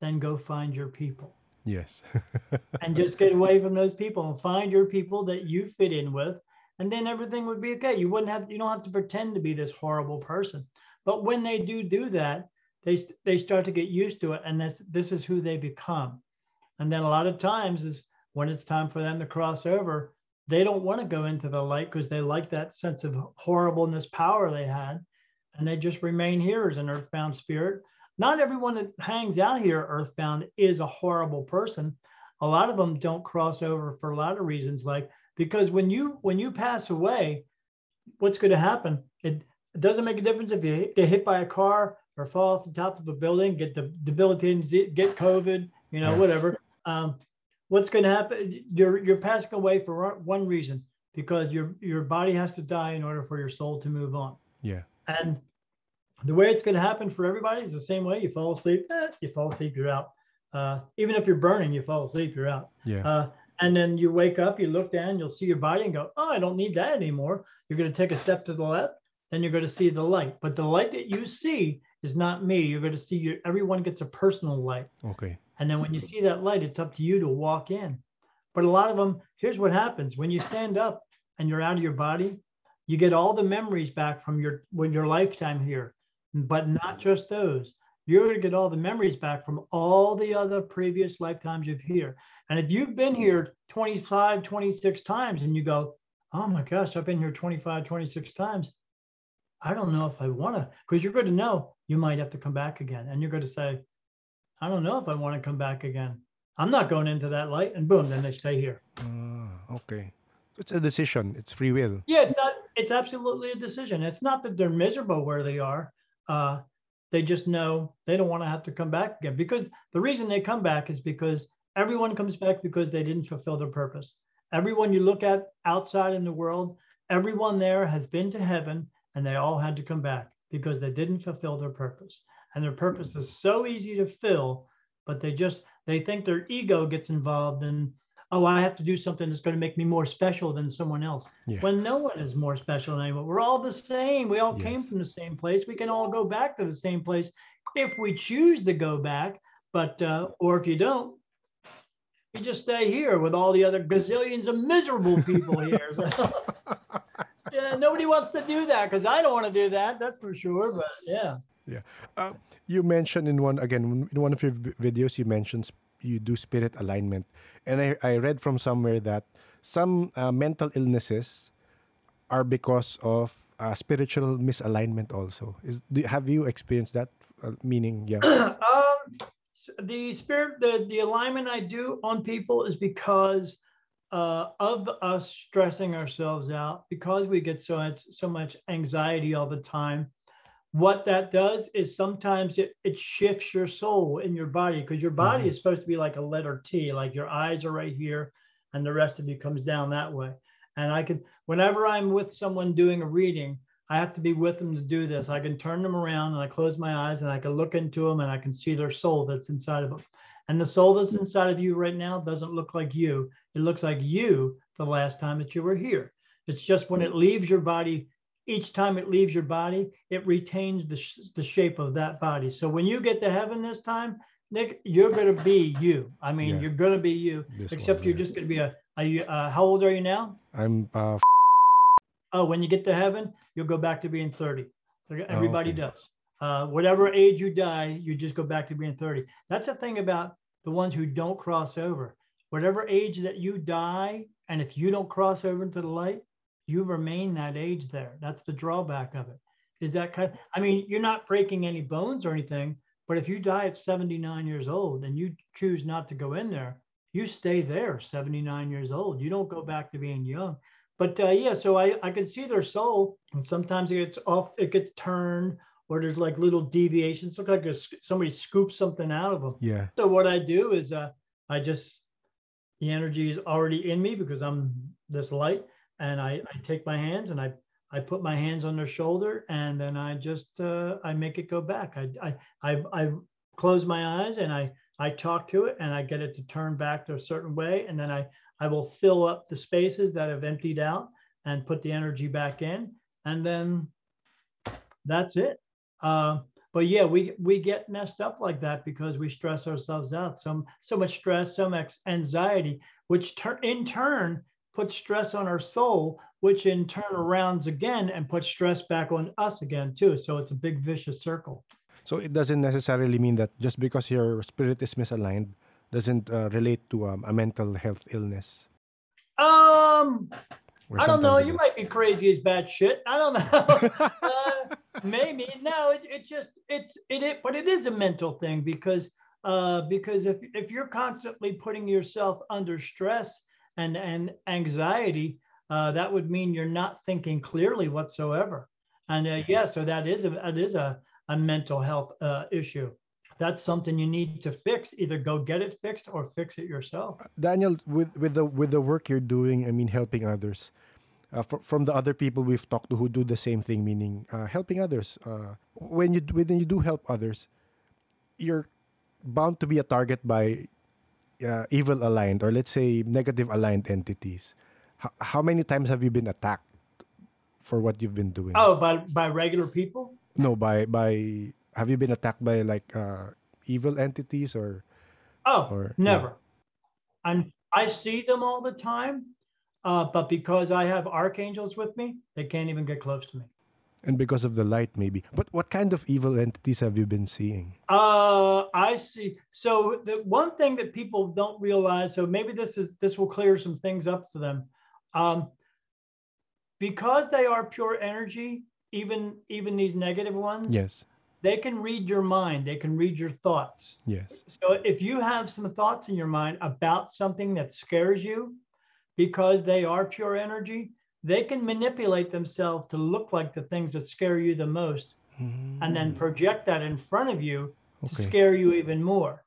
then go find your people Yes. and just get away from those people and find your people that you fit in with and then everything would be okay you wouldn't have you don't have to pretend to be this horrible person but when they do do that they they start to get used to it and this this is who they become and then a lot of times is when it's time for them to cross over they don't want to go into the light because they like that sense of horribleness power they had and they just remain here as an earthbound spirit. Not everyone that hangs out here earthbound is a horrible person. A lot of them don't cross over for a lot of reasons like because when you when you pass away what's going to happen? It, it doesn't make a difference if you get hit by a car or fall off the top of a building get the debilitating get covid you know Yeah. whatever. Um, what's going to happen you're you're passing away for one reason because your your body has to die in order for your soul to move on yeah. and the way it's going to happen for everybody is the same way. You fall asleep, eh, you fall asleep, you're out. Uh, even if you're burning, you fall asleep, you're out. Yeah. Uh, and then you wake up, you look down, you'll see your body and go, oh, I don't need that anymore. You're going to take a step to the left, then you're going to see the light. But the light that you see is not me. You're going to see your, everyone gets a personal light. okay. And then when you see that light, it's up to you to walk in. But a lot of them, here's what happens when you stand up and you're out of your body, you get all the memories back from your when your lifetime here, but not just those. You're going to get all the memories back from all the other previous lifetimes you've here. And if you've been here 25, 26 times and you go, oh my gosh, I've been here 25, 26 times. I don't know if I want to, because you're going to know you might have to come back again. And you're going to say, I don't know if I want to come back again. I'm not going into that light. And boom, then they stay here. Ah, okay. It's a decision. It's free will. Yeah, it's not, it's absolutely a decision. It's not that they're miserable where they are. Uh, they just know they don't want to have to come back again because the reason they come back is because everyone comes back because they didn't fulfill their purpose. Everyone you look at outside in the world, everyone there has been to heaven and they all had to come back because they didn't fulfill their purpose. And their purpose is so easy to fill, but they just they think their ego gets involved and oh, I have to do something that's going to make me more special than someone else. Yeah. When no one is more special than anyone. We're all the same. We all came from the same place. We can all go back to the same place if we choose to go back. But uh, or if you don't, you just stay here with all the other gazillions of miserable people here. So, yeah, nobody wants to do that because I don't want to do that. That's for sure. But yeah. Yeah. Uh, you mentioned in one again in one of your videos you mentioned you do spirit alignment, and I, I read from somewhere that some uh, mental illnesses are because of uh, spiritual misalignment. Also, is do, have you experienced that? Uh, meaning, yeah, um, the spirit, the the alignment I do on people is because uh, of us stressing ourselves out, because we get so much so much anxiety all the time. What that does is sometimes it, it shifts your soul in your body because your body Mhm. is supposed to be like a letter T, like your eyes are right here and the rest of you comes down that way. And I can, whenever I'm with someone doing a reading, I have to be with them to do this. I can turn them around and I close my eyes and I can look into them and I can see their soul that's inside of them. And the soul that's inside of you right now doesn't look like you. It looks like you the last time that you were here. It's just when it leaves your body, each time it leaves your body, it retains the, sh- the shape of that body. So when you get to heaven this time, Nick, you're going to be you. I mean, Yeah. you're going to be you, This except one, you're yeah. just going to be a, are you, uh, how old are you now? I'm uh, Oh, when you get to heaven, you'll go back to being 30. Everybody okay. does. Uh, whatever age you die, you just go back to being 30. That's the thing about the ones who don't cross over. Whatever age that you die, and if you don't cross over into the light, you remain that age there. That's the drawback of it. Is that kind I mean, you're not breaking any bones or anything, but if you die at 79 years old and you choose not to go in there, you stay there 79 years old. You don't go back to being young. But uh, yeah, so I, I can see their soul, and sometimes it gets off, it gets turned, or there's like little deviations. Look like a, somebody scoops something out of them. yeah. So what I do is uh, I just the energy is already in me because I'm this light, and I, I take my hands and I I put my hands on their shoulder, and then I just uh, I make it go back. I I I, I close my eyes and I I talk to it and I get it to turn back to a certain way, and then I I will fill up the spaces that have emptied out and put the energy back in, and then that's it. Uh, but yeah, we we get messed up like that because we stress ourselves out. So so much stress, so much anxiety, which tur- in turn puts stress on our soul, which in turn arounds again and puts stress back on us again too. So it's a big vicious circle. So it doesn't necessarily mean that just because your spirit is misaligned doesn't uh, relate to um, a mental health illness. Um, I don't know. You is. might be crazy as bad shit. I don't know. uh, maybe no. It, it just it's it, it but it is a mental thing because uh because if if you're constantly putting yourself under stress and and anxiety, uh, that would mean you're not thinking clearly whatsoever. And uh, yeah, so that is a that is a a mental health uh, issue. That's something you need to fix. Either go get it fixed or fix it yourself. Daniel, with with the with the work you're doing, I mean, helping others. Uh, fr- from the other people we've talked to who do the same thing, meaning uh, helping others. Uh, when you when you do help others, you're bound to be a target by uh, evil aligned or let's say negative aligned entities. H- how many times have you been attacked for what you've been doing? Oh, by by regular people. No, by by have you been attacked by like uh, evil entities or Oh, Or- never. I'm I see them all the time, uh, but because I have archangels with me, they can't even get close to me. and because of the light maybe. But what kind of evil entities have you been seeing? Uh, I see. So the one thing that people don't realize, so maybe this is this will clear some things up for them. Um, because they are pure energy, even even these negative ones, Yes. they can read your mind. They can read your thoughts. Yes. So if you have some thoughts in your mind about something that scares you, because they are pure energy, they can manipulate themselves to look like the things that scare you the most and then project that in front of you to Okay. scare you even more.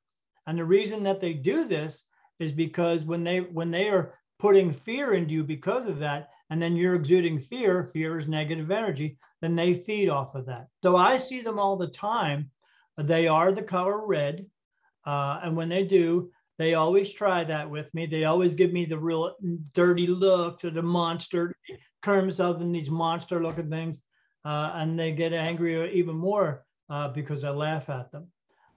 And the reason that they do this is because when they when they are putting fear into you because of that, and then you're exuding fear, fear is negative energy, then they feed off of that. So I see them all the time. They are the color red. Uh, and when they do, they always try that with me. They always give me the real dirty look to the monster, terms of these monster looking things. Uh, and they get angry even more uh, because I laugh at them.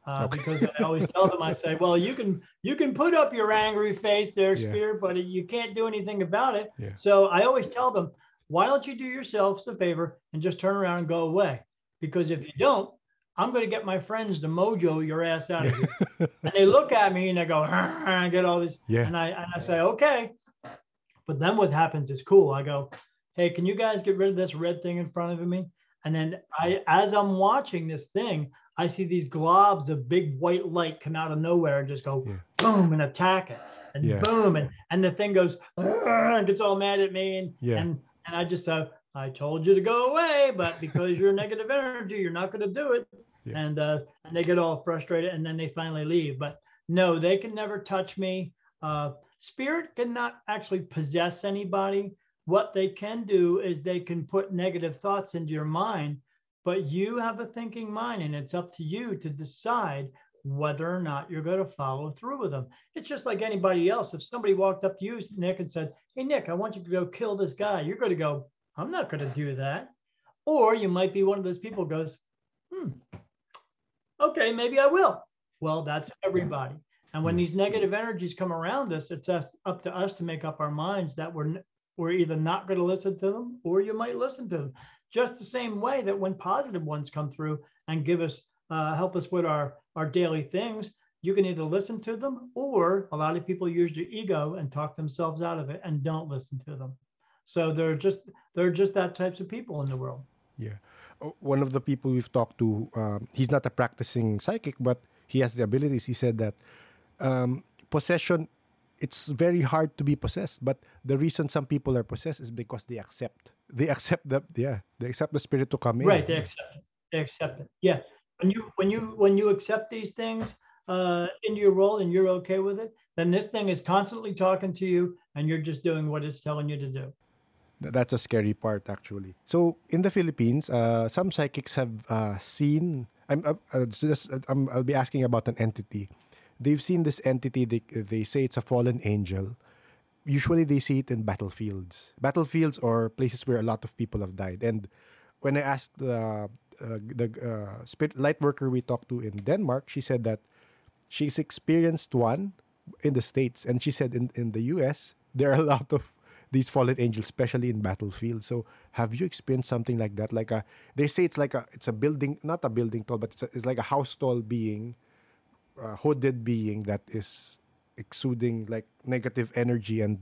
Uh, Okay. Because I always tell them, I say, well, you can you can put up your angry face there, Yeah. spirit, but you can't do anything about it. Yeah. So I always tell them, why don't you do yourselves a favor and just turn around and go away? Because if you don't, I'm going to get my friends to mojo your ass out of here. and they look at me and they go, and get all this. Yeah. And I and I say, okay. But then what happens is cool. I go, hey, can you guys get rid of this red thing in front of me? And then I, as I'm watching this thing, I see these globs of big white light come out of nowhere and just go Yeah. boom and attack it. And Yeah. boom. And, and the thing goes and gets all mad at me. And, Yeah. and, and I just, uh, I told you to go away, but because you're negative energy, you're not going to do it. Yeah. And, uh, and they get all frustrated and then they finally leave. But no, they can never touch me. Uh, spirit cannot actually possess anybody. What they can do is they can put negative thoughts into your mind, but you have a thinking mind, and it's up to you to decide whether or not you're going to follow through with them. It's just like anybody else. If somebody walked up to you, Nick, and said, Hey, Nick, I want you to go kill this guy, you're going to go, I'm not going to do that. Or you might be one of those people goes, Hmm, okay, maybe I will. Well, that's everybody. And when these negative energies come around us, it's us, up to us to make up our minds that we're we're either not going to listen to them or you might listen to them. Just the same way that when positive ones come through and give us uh, help us with our our daily things, you can either listen to them or a lot of people use their ego and talk themselves out of it and don't listen to them. So they're just they're just that types of people in the world. Yeah, one of the people we've talked to, um, he's not a practicing psychic, but he has the abilities. He said that um, possession, it's very hard to be possessed. But the reason some people are possessed is because they accept. They accept the yeah, they accept the spirit to come in. Right, they accept it. They accept it. Yeah, when you when you when you accept these things uh, into your role and you're okay with it, then this thing is constantly talking to you, and you're just doing what it's telling you to do. That's a scary part, actually. So in the Philippines, uh, some psychics have uh, seen. I'm uh, uh, just. I'm, I'll be asking about an entity. They've seen this entity. They they say it's a fallen angel. Usually, they see it in battlefields, battlefields or places where a lot of people have died. And when I asked the uh, the uh, spirit light worker we talked to in Denmark, she said that she's experienced one in the states, and she said in in the U.S. there are a lot of these fallen angels, especially in battlefield. So, have you experienced something like that? Like a, they say it's like a, it's a building, not a building tall, but it's, a, it's like a house tall being, a hooded being that is exuding like negative energy, and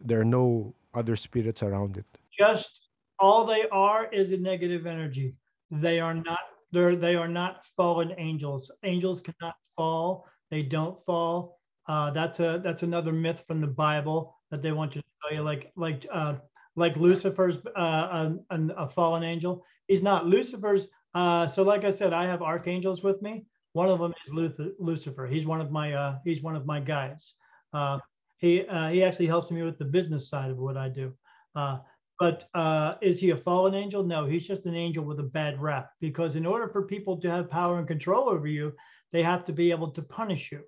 there are no other spirits around it. Just all they are is a negative energy. They are not. They're they are not fallen angels. Angels cannot fall. They don't fall. Uh, that's a that's another myth from the Bible that they want you to tell you, like like uh, like Lucifer's uh, a, a, fallen angel. He's not Lucifer's. Uh, so, like I said, I have archangels with me. One of them is Lucifer. He's one of my uh, he's one of my guys. Uh, he uh, he actually helps me with the business side of what I do. Uh, but uh, is he a fallen angel? No, he's just an angel with a bad rap. Because in order for people to have power and control over you, they have to be able to punish you.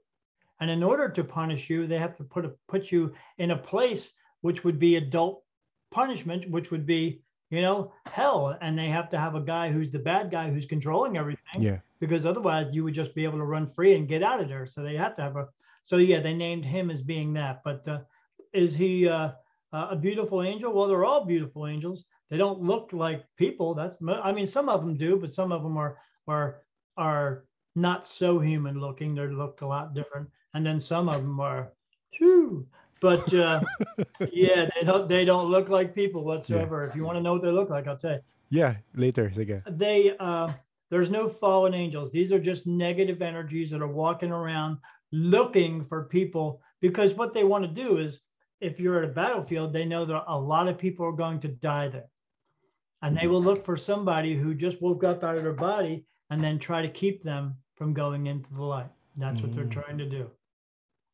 And in order to punish you, they have to put a, put you in a place which would be adult punishment, which would be you know hell. And they have to have a guy who's the bad guy who's controlling everything. Yeah. Because otherwise, you would just be able to run free and get out of there. So they have to have a. So yeah, they named him as being that. But uh, is he uh, a beautiful angel? Well, they're all beautiful angels. They don't look like people. That's I mean, some of them do, but some of them are are are not so human looking. They look a lot different and then some of them are, true. But uh, yeah, they don't they don't look like people whatsoever. Yeah. If you want to know what they look like, I'll tell you. Yeah, later again. They uh, there's no fallen angels. These are just negative energies that are walking around looking for people because what they want to do is if you're at a battlefield, they know that a lot of people are going to die there. And they will look for somebody who just woke up out of their body and then try to keep them from going into the light. That's mm. what they're mm. trying to do.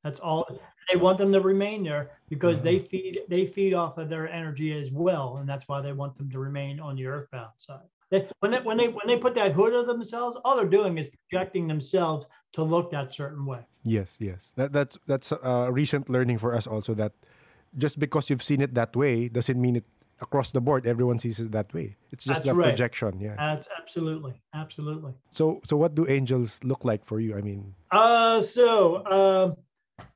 That's all. They want them to remain there because they mm-hmm. feed they feed off of their energy as well, and that's why they want them to remain on the earthbound side. They, when they when they when they put that hood of themselves, all they're doing is projecting themselves to look that certain way. Yes, yes. That, that's that's a recent learning for us also that just because you've seen it that way doesn't mean it across the board everyone sees it that way. It's just that right. projection. Yeah. That's absolutely, absolutely. So so what do angels look like for you? I mean. Uh so. Uh,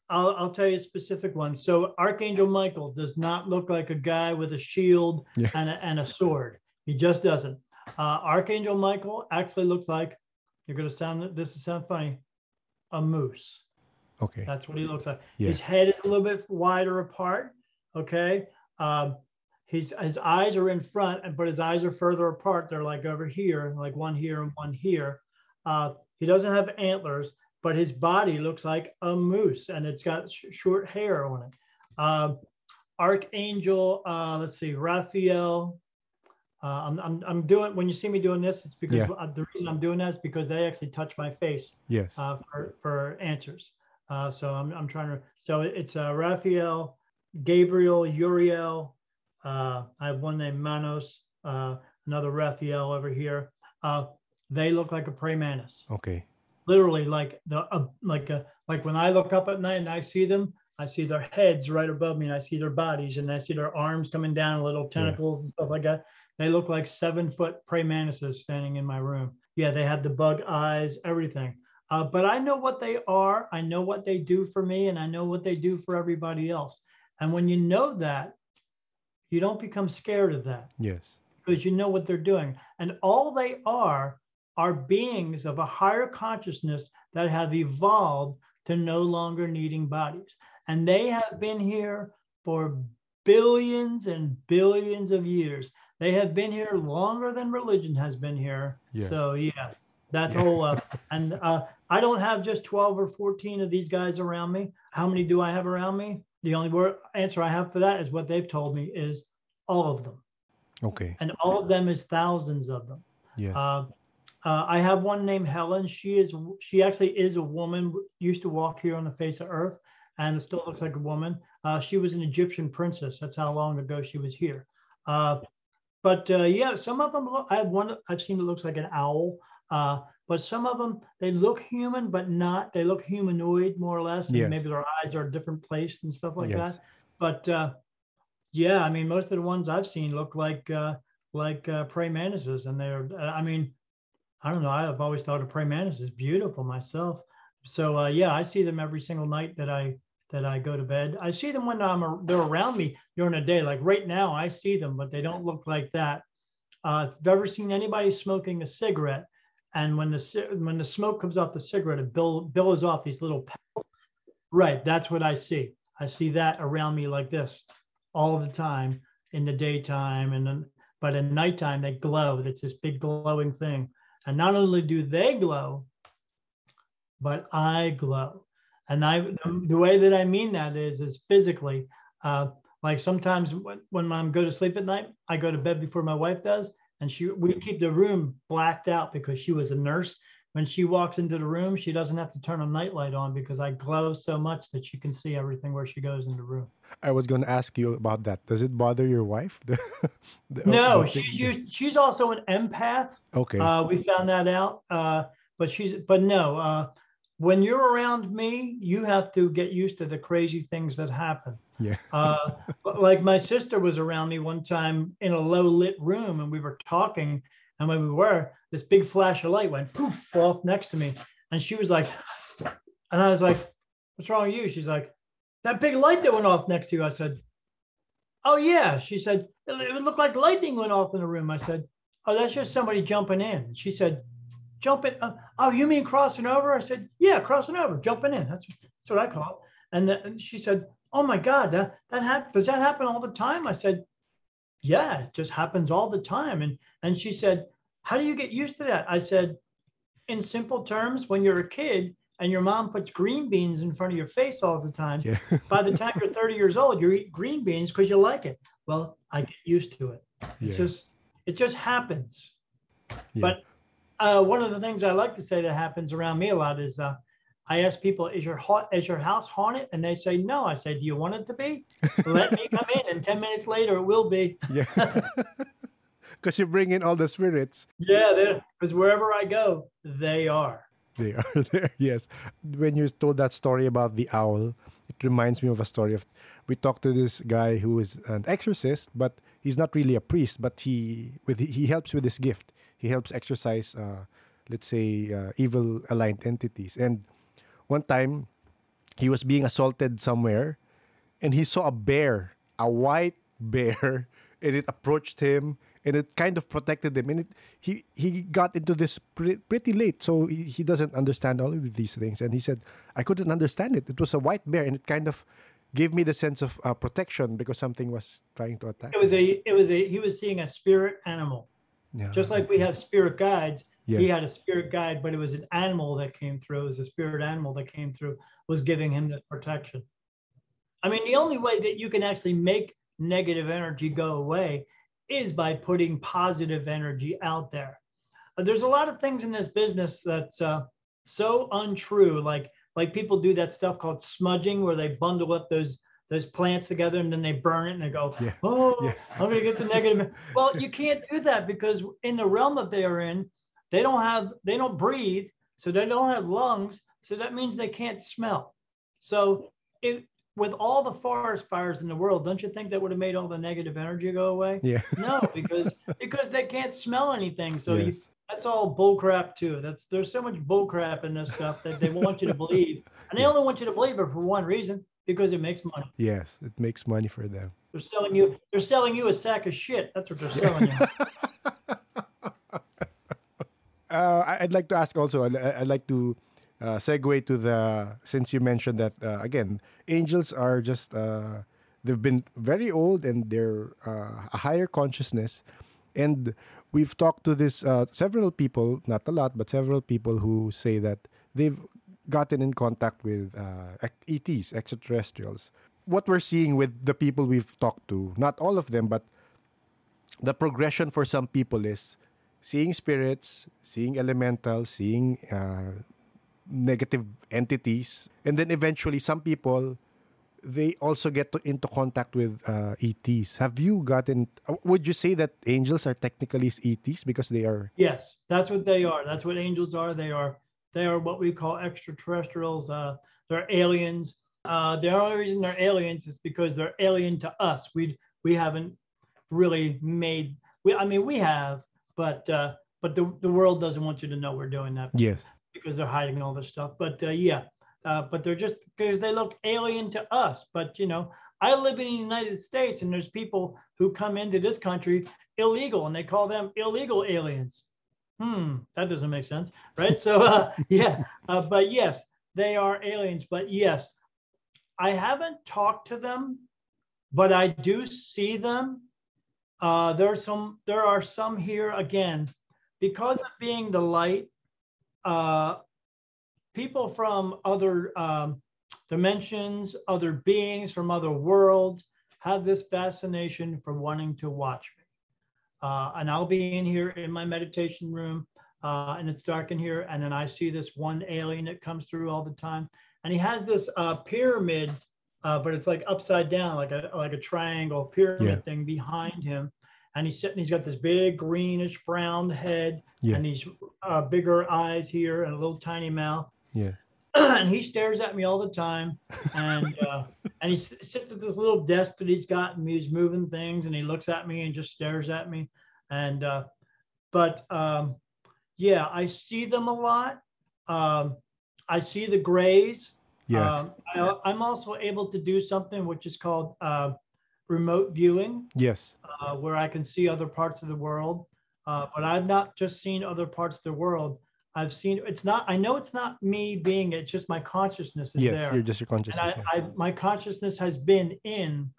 I'll, I'll tell you a specific one. So Archangel Michael does not look like a guy with a shield yeah. and, a, and a sword. He just doesn't. Uh, Archangel Michael actually looks like you're going to sound this is sound funny, a moose. Okay. That's what he looks like. Yeah. His head is a little bit wider apart. Okay. Um, his his eyes are in front, but his eyes are further apart. They're like over here, like one here and one here. Uh, he doesn't have antlers but his body looks like a moose and it's got sh- short hair on it. Uh, Archangel, uh, let's see, Raphael. Uh, I'm, I'm, I'm doing, when you see me doing this, it's because yeah. the reason I'm doing that is because they actually touch my face yes. Uh, for, for answers. Uh, so I'm, I'm trying to, so it's uh, Raphael, Gabriel, Uriel. I have one named Manos, another Raphael over here. they look like a praying mantis. Okay literally like the uh, like a, like when I look up at night and I see them, I see their heads right above me, and I see their bodies, and I see their arms coming down, little tentacles yeah. and stuff like that. They look like seven foot praying mantises standing in my room. Yeah, they had the bug eyes, everything. Uh, but I know what they are. I know what they do for me, and I know what they do for everybody else. And when you know that, you don't become scared of that Yes. because you know what they're doing. And all they are are beings of a higher consciousness that have evolved to no longer needing bodies. And they have been here for billions and billions of years. They have been here longer than religion has been here. Yeah. So, yeah, that Yeah. whole, uh, and uh, I don't have just 12 or 14 of these guys around me. How many do I have around me? The only word answer I have for that is what they've told me is all of them Okay. and all of them is thousands of them. Yes. Uh, uh, I have one named Helen. She is she actually is a woman. Used to walk here on the face of Earth, and still looks like a woman. Uh, she was an Egyptian princess. That's how long ago she was here. Uh, but uh, yeah, some of them. Look, I have one. I've seen that looks like an owl. Uh, but some of them they look human, but not. They look humanoid more or less. And Yes. maybe their eyes are a different place and stuff like Yes. that. But uh, yeah, I mean, most of the ones I've seen look like uh, like uh, praying mantises, and they're. I mean, I don't know. I've always thought a praying mantis is beautiful myself. So uh, yeah, I see them every single night that I that I go to bed. I see them when I'm a, they're around me during the day. Like right now, I see them, but they don't look like that. Uh, if you've ever seen anybody smoking a cigarette, and when the when the smoke comes off the cigarette, it bill, billows off these little pebbles. Right, that's what I see. I see that around me like this all the time in the daytime, and then but at nighttime they glow. It's this big glowing thing. And not only do they glow, but I glow. And I, the way that I mean that is, is physically. Uh, like sometimes when, when I'm go to sleep at night, I go to bed before my wife does, and she we keep the room blacked out because she was a nurse. When she walks into the room, she doesn't have to turn a nightlight on because I glow so much that she can see everything where she goes in the room. I was going to ask you about that. Does it bother your wife? The- the- No, the- she's used, she's also an empath. Okay. Uh, we found that out. Uh, but she's but no. Uh, when you're around me, you have to get used to the crazy things that happen. yeah. Uh, but like my sister was around me one time in a low lit room, and we were talking, and when we were, this big flash of light went poof off next to me, and she was like, and I was like, "What's wrong with you?" She's like, "That big light that went off next to you." I said, "Oh yeah." She said, "It looked like lightning went off in the room." I said, "Oh, that's just somebody jumping in." She said, "Jumping? Uh, oh, you mean crossing over?" I said, "Yeah, crossing over, jumping in. That's that's what I call it." And then she said, "Oh my God, that that does that happen all the time?" I said, "Yeah, it just happens all the time." And and she said, "How do you get used to that?" I said, "In simple terms, when you're a kid and your mom puts green beans in front of your face all the time, Yeah. by the time you're 30 years old, you eat green beans because you like it. Well, I get used to it. It's yeah. just it just happens. yeah. But uh, one of the things I like to say that happens around me a lot is uh, I ask people, "Is your haunt, is your house haunted?" And they say, "No." I say, "Do you want it to be? Let me come in, and 10 minutes later, it will be." Yeah. Because you bring in all the spirits. Yeah, because wherever I go, they are. They are there. Yes. When you told that story about the owl, it reminds me of a story of we talked to this guy who is an exorcist, but he's not really a priest, but he with he helps with this gift. He helps exorcise uh, let's say uh, evil aligned entities. And one time he was being assaulted somewhere and he saw a bear, a white bear, and it approached him and it kind of protected him. And it, he he got into this pre- pretty late, so he, he doesn't understand all of these things. And he said, I couldn't understand it. It was a white bear, and it kind of gave me the sense of uh, protection because something was trying to attack. It was a it was a he was seeing a spirit animal. Yeah, Just like we have spirit guides, he had a spirit guide, but it was an animal that came through. It was a spirit animal that came through, was giving him that protection. I mean, the only way that you can actually make negative energy go away is by putting positive energy out there. Uh, There's a lot of things in this business that's uh, so untrue. Like like people do that stuff called smudging, where they bundle up those those plants together and then they burn it and they go, Yeah. oh, Yeah. I'm gonna get the negative. Well, you can't do that because in the realm that they are in, they don't have they don't breathe, so they don't have lungs, so that means they can't smell. So it with all the forest fires in the world, don't you think that would have made all the negative energy go away? Yeah. No, because because they can't smell anything. So you that's all bullcrap too. That's there's so much bullcrap in this stuff that they want you to believe, and they only want you to believe it for one reason because it makes money. Yes, it makes money for them. They're selling you. They're selling you a sack of shit. That's what they're selling you. uh, I'd like to ask also. I'd, I'd like to uh, segue to the since you mentioned that uh, again, angels are just uh, they've been very old and they're uh, a higher consciousness, and we've talked to this uh, several people, not a lot, but several people who say that they've gotten in contact with uh, ETs, extraterrestrials. What we're seeing with the people we've talked to, not all of them, but the progression for some people is seeing spirits, seeing elementals, seeing uh, negative entities, and then eventually some people they also get to, into contact with uh, ETs. Have you gotten? Uh, would you say that angels are technically ETs because they are? Yes, that's what they are. That's what angels are. They are they are what we call extraterrestrials. Uh, they're aliens. Uh, the only reason they're aliens is because they're alien to us. We we haven't really made. We I mean we have, but uh, but the the world doesn't want you to know we're doing that. Yes. Because they're hiding all this stuff. But uh, yeah, uh, but they're just because they look alien to us. But you know, I live in the United States, and there's people who come into this country illegal, and they call them illegal aliens. Hmm, that doesn't make sense, right? so uh, yeah, uh, but yes, they are aliens. But yes, I haven't talked to them, but I do see them. Uh, there are some. There are some here again, because of being the light. Uh, people from other um, dimensions, other beings from other worlds have this fascination for wanting to watch me. Uh, and I'll be in here in my meditation room, uh, and it's dark in here. And then I see this one alien that comes through all the time, and he has this uh, pyramid, uh, but it's like upside down, like a like a triangle pyramid yeah. thing behind him. And he's sitting. He's got this big greenish brown head, yeah. and these uh, bigger eyes here, and a little tiny mouth. Yeah. and he stares at me all the time, and uh, and he sits at this little desk that he's got, and he's moving things, and he looks at me and just stares at me, and uh, but um, yeah, I see them a lot. Um, I see the grays. Yeah. Um, I, am also able to do something which is called uh, remote viewing. Yes. Uh, where I can see other parts of the world. Uh, but I've not just seen other parts of the world. I've seen it's not. I know it's not me being. It's just my consciousness is yes, there. you're just your consciousness. And I, I, my consciousness has been in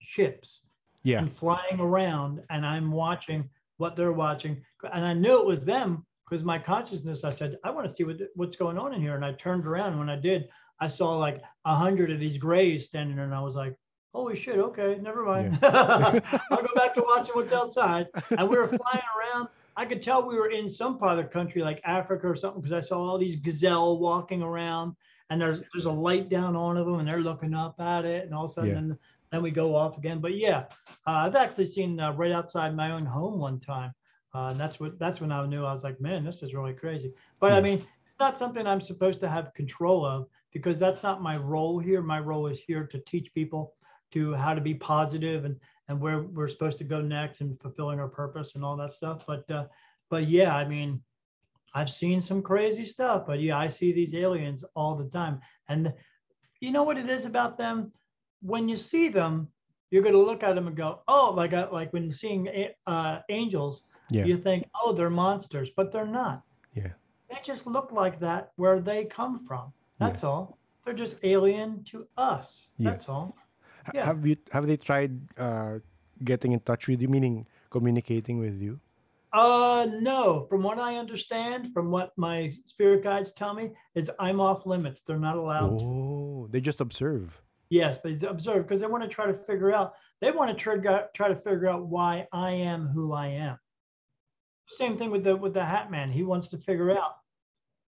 ships. Yeah. And flying around, and I'm watching what they're watching, and I knew it was them because my consciousness. I said, I want to see what what's going on in here, and I turned around. When I did, I saw like a hundred of these grays standing there, and I was like, holy shit, okay, never mind. Yeah. I'll go back to watching what's outside. And we were flying around I could tell we were in some part of the country, like Africa or something, because I saw all these gazelle walking around, and there's there's a light down on of them, and they're looking up at it, and all of a sudden, yeah. then, then we go off again. But yeah, uh, I've actually seen uh, right outside my own home one time, uh, and that's what that's when I knew I was like, man, this is really crazy. But yeah. I mean, it's not something I'm supposed to have control of because that's not my role here. My role is here to teach people to how to be positive and and where we're supposed to go next and fulfilling our purpose and all that stuff. But uh, but yeah, I mean, I've seen some crazy stuff, but yeah, I see these aliens all the time. And you know what it is about them? When you see them, you're going to look at them and go, oh, like uh, like when seeing uh, angels, yeah. you think, oh, they're monsters, but they're not. Yeah. They just look like that where they come from. That's yes. all. They're just alien to us. That's yes. all. Yeah. Have you have they tried uh, getting in touch with you, meaning communicating with you? Uh, no. From what I understand, from what my spirit guides tell me, is I'm off limits. They're not allowed. Oh, they just observe. Yes, they observe because they want to try to figure out. They want to try, try to figure out why I am who I am. Same thing with the with the Hat Man. He wants to figure out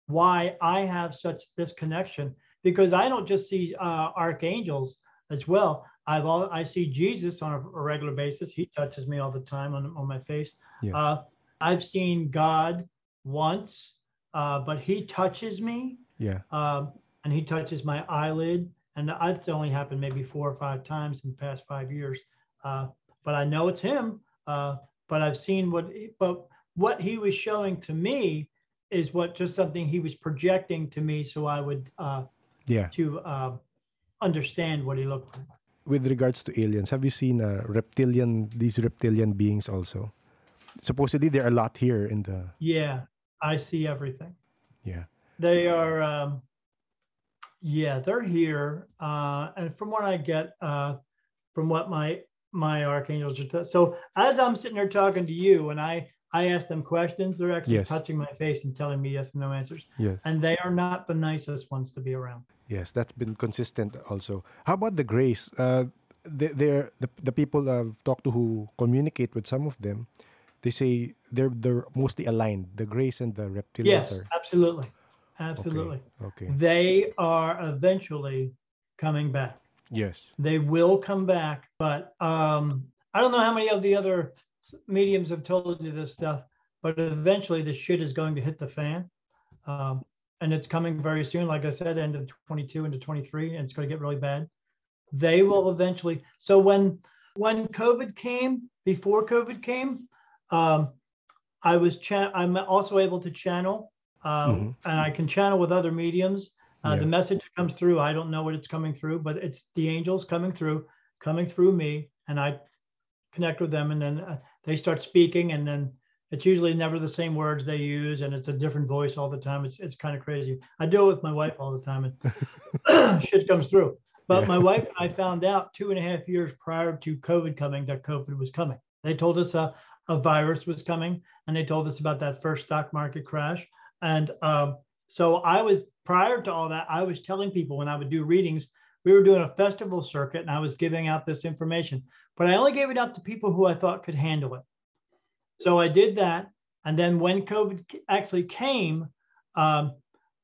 why I have such this connection because I don't just see uh, archangels as well. I've all, I see Jesus on a, a, regular basis. He touches me all the time on, on my face. Yes. Uh, I've seen God once, uh, but he touches me. Yeah. Um, and he touches my eyelid. And that's only happened maybe four or five times in the past five years. Uh, but I know it's him. Uh, but I've seen what, but what he was showing to me is what just something he was projecting to me so I would uh, Yeah. to uh, understand what he looked like. With regards to aliens, have you seen uh, reptilian these reptilian beings also? Supposedly there are a lot here in the Yeah, I see everything. yeah. They are, um, yeah, they're here. Uh, and from what I get, uh, from what my my archangels are, t- so as I'm sitting there talking to you, and I I ask them questions, they're actually Yes. touching my face and telling me yes and no answers, Yes. and they are not the nicest ones to be around. Yes, that's been consistent also. How about the grays? Uh, they, they're the, the people I've talked to who communicate with some of them. They say they're they're mostly aligned. The grays and the reptilians Yes, are absolutely, okay. absolutely. Okay. They are eventually coming back. Yes. they will come back but um i don't know how many of the other mediums have told you this stuff but eventually the shit is going to hit the fan. Um and it's coming very soon. Like i said end of 22 into 23 and it's going to get really bad. They will eventually so when when covid came before covid came um i was cha- i'm also able to channel uh, Mhm. and i can channel with other mediums. Uh, Yeah. The message comes through, I don't know what it's coming through, but it's the angels coming through, coming through me, and I connect with them, and then uh, they start speaking, and then it's usually never the same words they use, and it's a different voice all the time. It's it's kind of crazy. I do it with my wife all the time, and shit comes through. But Yeah. my wife and I found out two and a half years prior to COVID coming that COVID was coming. They told us a, a virus was coming, and they told us about that first stock market crash. And um, so I was prior to all that, I was telling people when I would do readings, we were doing a festival circuit, and I was giving out this information, but I only gave it out to people who I thought could handle it. So I did that, and then when COVID actually came, um,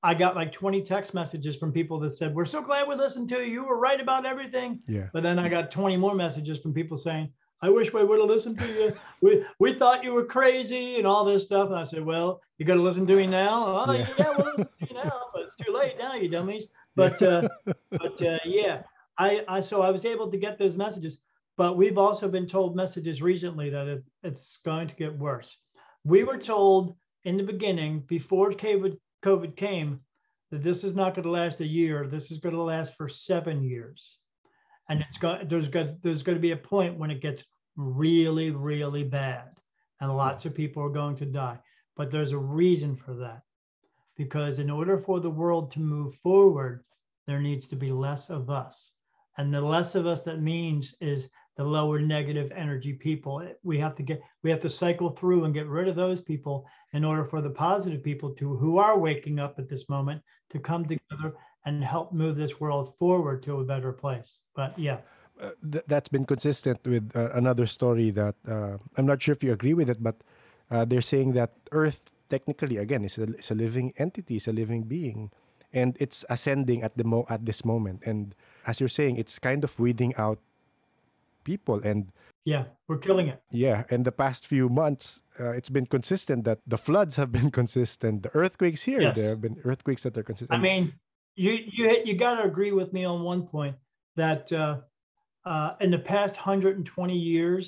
I got like 20 text messages from people that said, "We're so glad we listened to you. You were right about everything." Yeah. But then I got 20 more messages from people saying, I wish we would have listened to you. We we thought you were crazy and all this stuff. And I said, Well, you got to listen to me now. Oh, Yeah. yeah, we'll listen to you now, but it's too late now, you dummies. But uh, but uh, yeah, I, I so I was able to get those messages. But we've also been told messages recently that it, it's going to get worse. We were told in the beginning, before COVID, COVID came, that this is not going to last a year. This is going to last for seven years and it's got there's got there's going to be a point when it gets really really bad and lots of people are going to die but there's a reason for that because in order for the world to move forward there needs to be less of us. And the less of us that means is the lower negative energy people. We have to get we have to cycle through and get rid of those people in order for the positive people to who are waking up at this moment to come together and help move this world forward to a better place. But yeah. Uh, th- that's been consistent with uh, another story that uh, I'm not sure if you agree with it, but uh, they're saying that Earth technically again it's a, is a living entity, it's a living being, and it's ascending at the mo- at this moment. And as you're saying, it's kind of weeding out people. And yeah we're killing it yeah, in the past few months, uh, it's been consistent that the floods have been consistent, the earthquakes here, Yes. there have been earthquakes that are consistent. i mean you you you got to agree with me on one point that uh, uh, in the past 120 years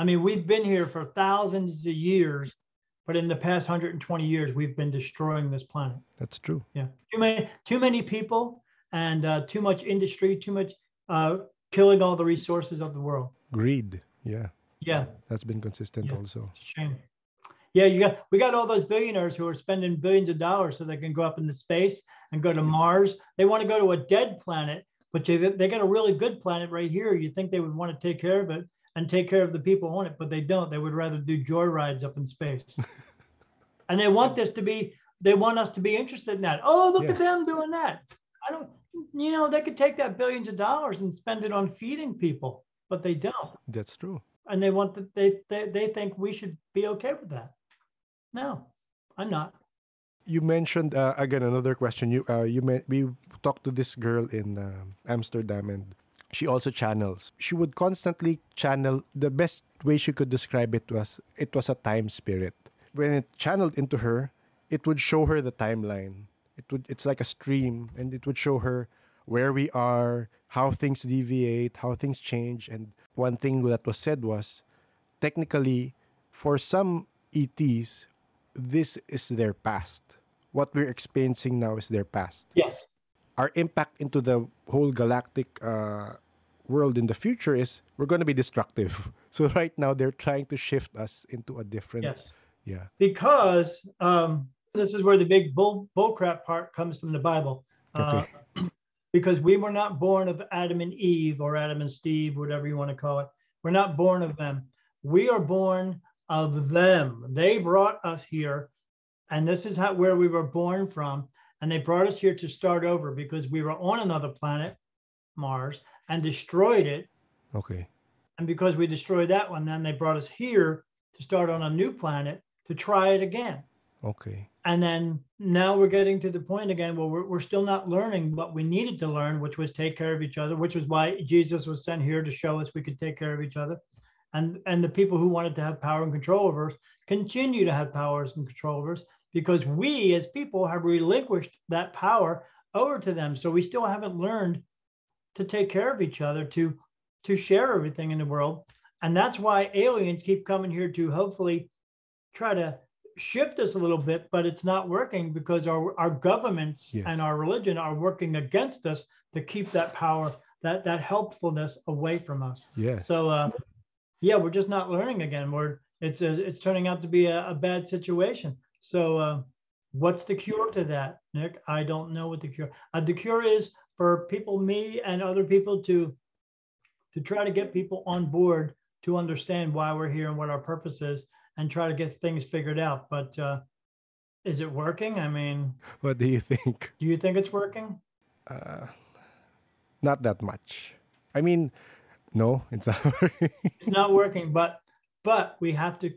i mean we've been here for thousands of years but in the past 120 years we've been destroying this planet that's true. Yeah, too many too many people and uh, too much industry, too much uh, killing all the resources of the world. Greed. Yeah, Yeah, that's been consistent Yeah. also. it's a shame. Yeah, you got we got all those billionaires who are spending billions of dollars so they can go up into space and go to Mars. They want to go to a dead planet, but they they got a really good planet right here. You think they would want to take care of it and take care of the people on it, but they don't. They would rather do joyrides up in space. and they want this to be they want us to be interested in that. Oh, look at them doing that. I don't you know, they could take that billions of dollars and spend it on feeding people, but they don't. That's true. And they want that they, they they think we should be okay with that. No, I'm not. you mentioned uh, again another question. You uh, you met, we talked to this girl in um Amsterdam, and she also channels. She would constantly channel. The best way she could describe it was it was a time spirit. When it channeled into her, it would show her the timeline. It would it's like a stream, and it would show her where we are, how things deviate, how things change. And one thing that was said was technically for some ETs, this is their past. What we're experiencing now is their past. Yes. Our impact into the whole galactic uh, world in the future is we're going to be destructive. So right now they're trying to shift us into a different. Yes. Yeah. Because um, this is where the big bull bullcrap part comes from the Bible. Uh, because we were not born of Adam and Eve or Adam and Steve, whatever you want to call it. We're not born of them. We are born of them. They brought us here, and this is how where we were born from. And they brought us here to start over because we were on another planet, Mars, and destroyed it. Okay. And because we destroyed that one, then they brought us here to start on a new planet to try it again. Okay. And then now we're getting to the point again where we're, we're still not learning what we needed to learn, which was take care of each other, which was why Jesus was sent here to show us we could take care of each other. And, and the people who wanted to have power and control over us continue to have powers and control over us because we as people have relinquished that power over to them. So we still haven't learned to take care of each other, to to share everything in the world. And that's why aliens keep coming here to hopefully try to shift us a little bit, but it's not working because our, our governments Yes. and our religion are working against us to keep that power, that that helpfulness away from us. Yeah. So uh, yeah, we're just not learning again. We're it's a, it's turning out to be a, a bad situation. So uh, what's the cure to that, Nick? I don't know what the cure. Uh, the cure is for people, me and other people to to try to get people on board to understand why we're here and what our purpose is, and try to get things figured out. But uh, is it working? I mean, what do you think? do you think it's working? Uh, not that much. I mean, no, it's not. working. it's not working but but we have to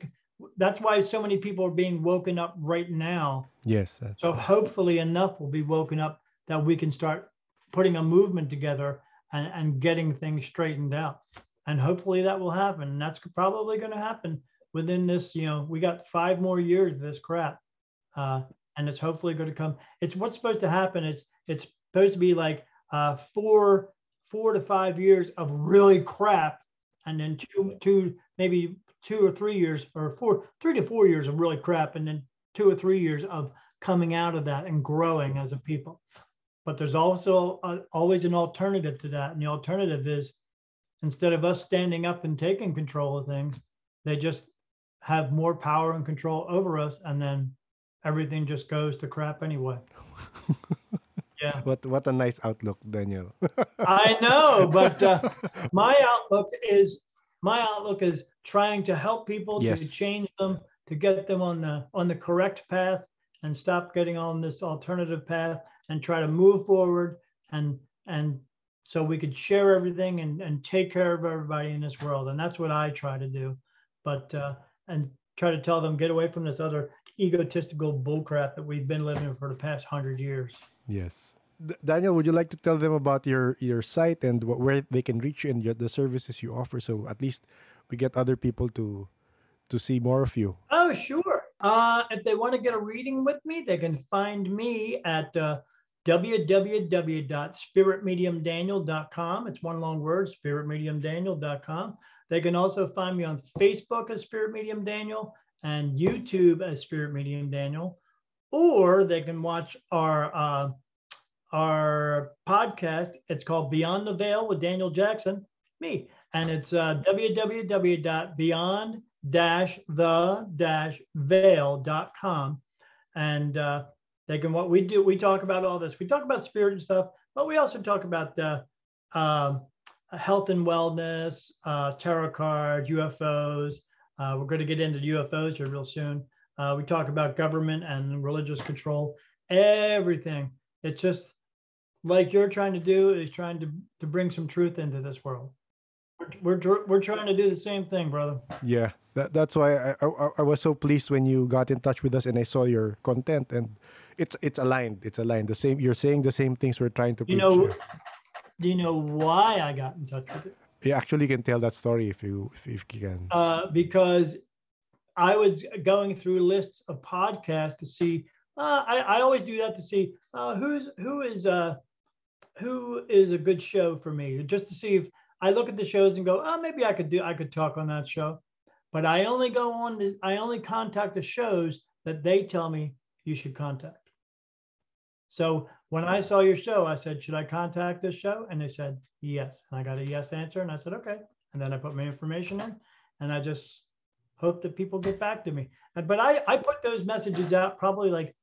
that's why so many people are being woken up right now yes. So hopefully enough will be woken up that we can start putting a movement together and, and getting things straightened out. And hopefully that will happen. And that's probably going to happen within this you know we got five more years of this crap uh, and it's hopefully going to come. It's what's supposed to happen It's it's supposed to be like uh, four four to five years of really crap and then two two maybe two or three years or four three to four years of really crap and then two or three years of coming out of that and growing as a people but there's also uh, always an alternative to that and the alternative is instead of us standing up and taking control of things they just have more power and control over us and then everything just goes to crap anyway yeah what what a nice outlook, Daniel. I know, but uh, my outlook is my outlook is trying to help people Yes. to change them to get them on the on the correct path and stop getting on this alternative path and try to move forward and and so we could share everything and, and take care of everybody in this world and that's what I try to do but uh, and try to tell them get away from this other egotistical bullcrap that we've been living for the past hundred years. yes. D- Daniel, would you like to tell them about your your site and wh- where they can reach you and your, the services you offer, so at least we get other people to to see more of you? Oh, sure. Uh, if they want to get a reading with me, they can find me at uh, www.spiritmediumdaniel.com. It's one long word, spiritmediumdaniel.com. They can also find me on Facebook as Spirit Medium Daniel and YouTube as Spirit Medium Daniel, or they can watch our uh, our podcast. It's called Beyond the Veil with Daniel Jackson, me, and it's uh, www.beyond-the-veil.com. and uh, they can what we do we talk about all this. We talk about spirit and stuff but we also talk about the um, health and wellness uh, tarot cards ufos uh, we're going to get into ufos here real soon. Uh, we talk about government and religious control everything. It's just like you're trying to do is trying to, to bring some truth into this world. We're, we're, we're trying to do the same thing brother. Yeah, that, that's why I, I I was so pleased when you got in touch with us and I saw your content and it's it's aligned. It's aligned. The same. You're saying the same things we're trying to you know here. do you know why i got in touch with it you actually can tell that story if you if, if you can. uh, because i was going through lists of podcasts to see uh, I, I always do that to see uh, who's who is uh, who is a good show for me just to see if i look at the shows and go oh maybe i could do i could talk on that show but I only go on the, I only contact the shows that they tell me you should contact. So when I saw your show, I said, should I contact this show? And they said, yes. And I got a yes answer. And I said, okay. And then I put my information in and I just hope that people get back to me. But I, I put those messages out probably like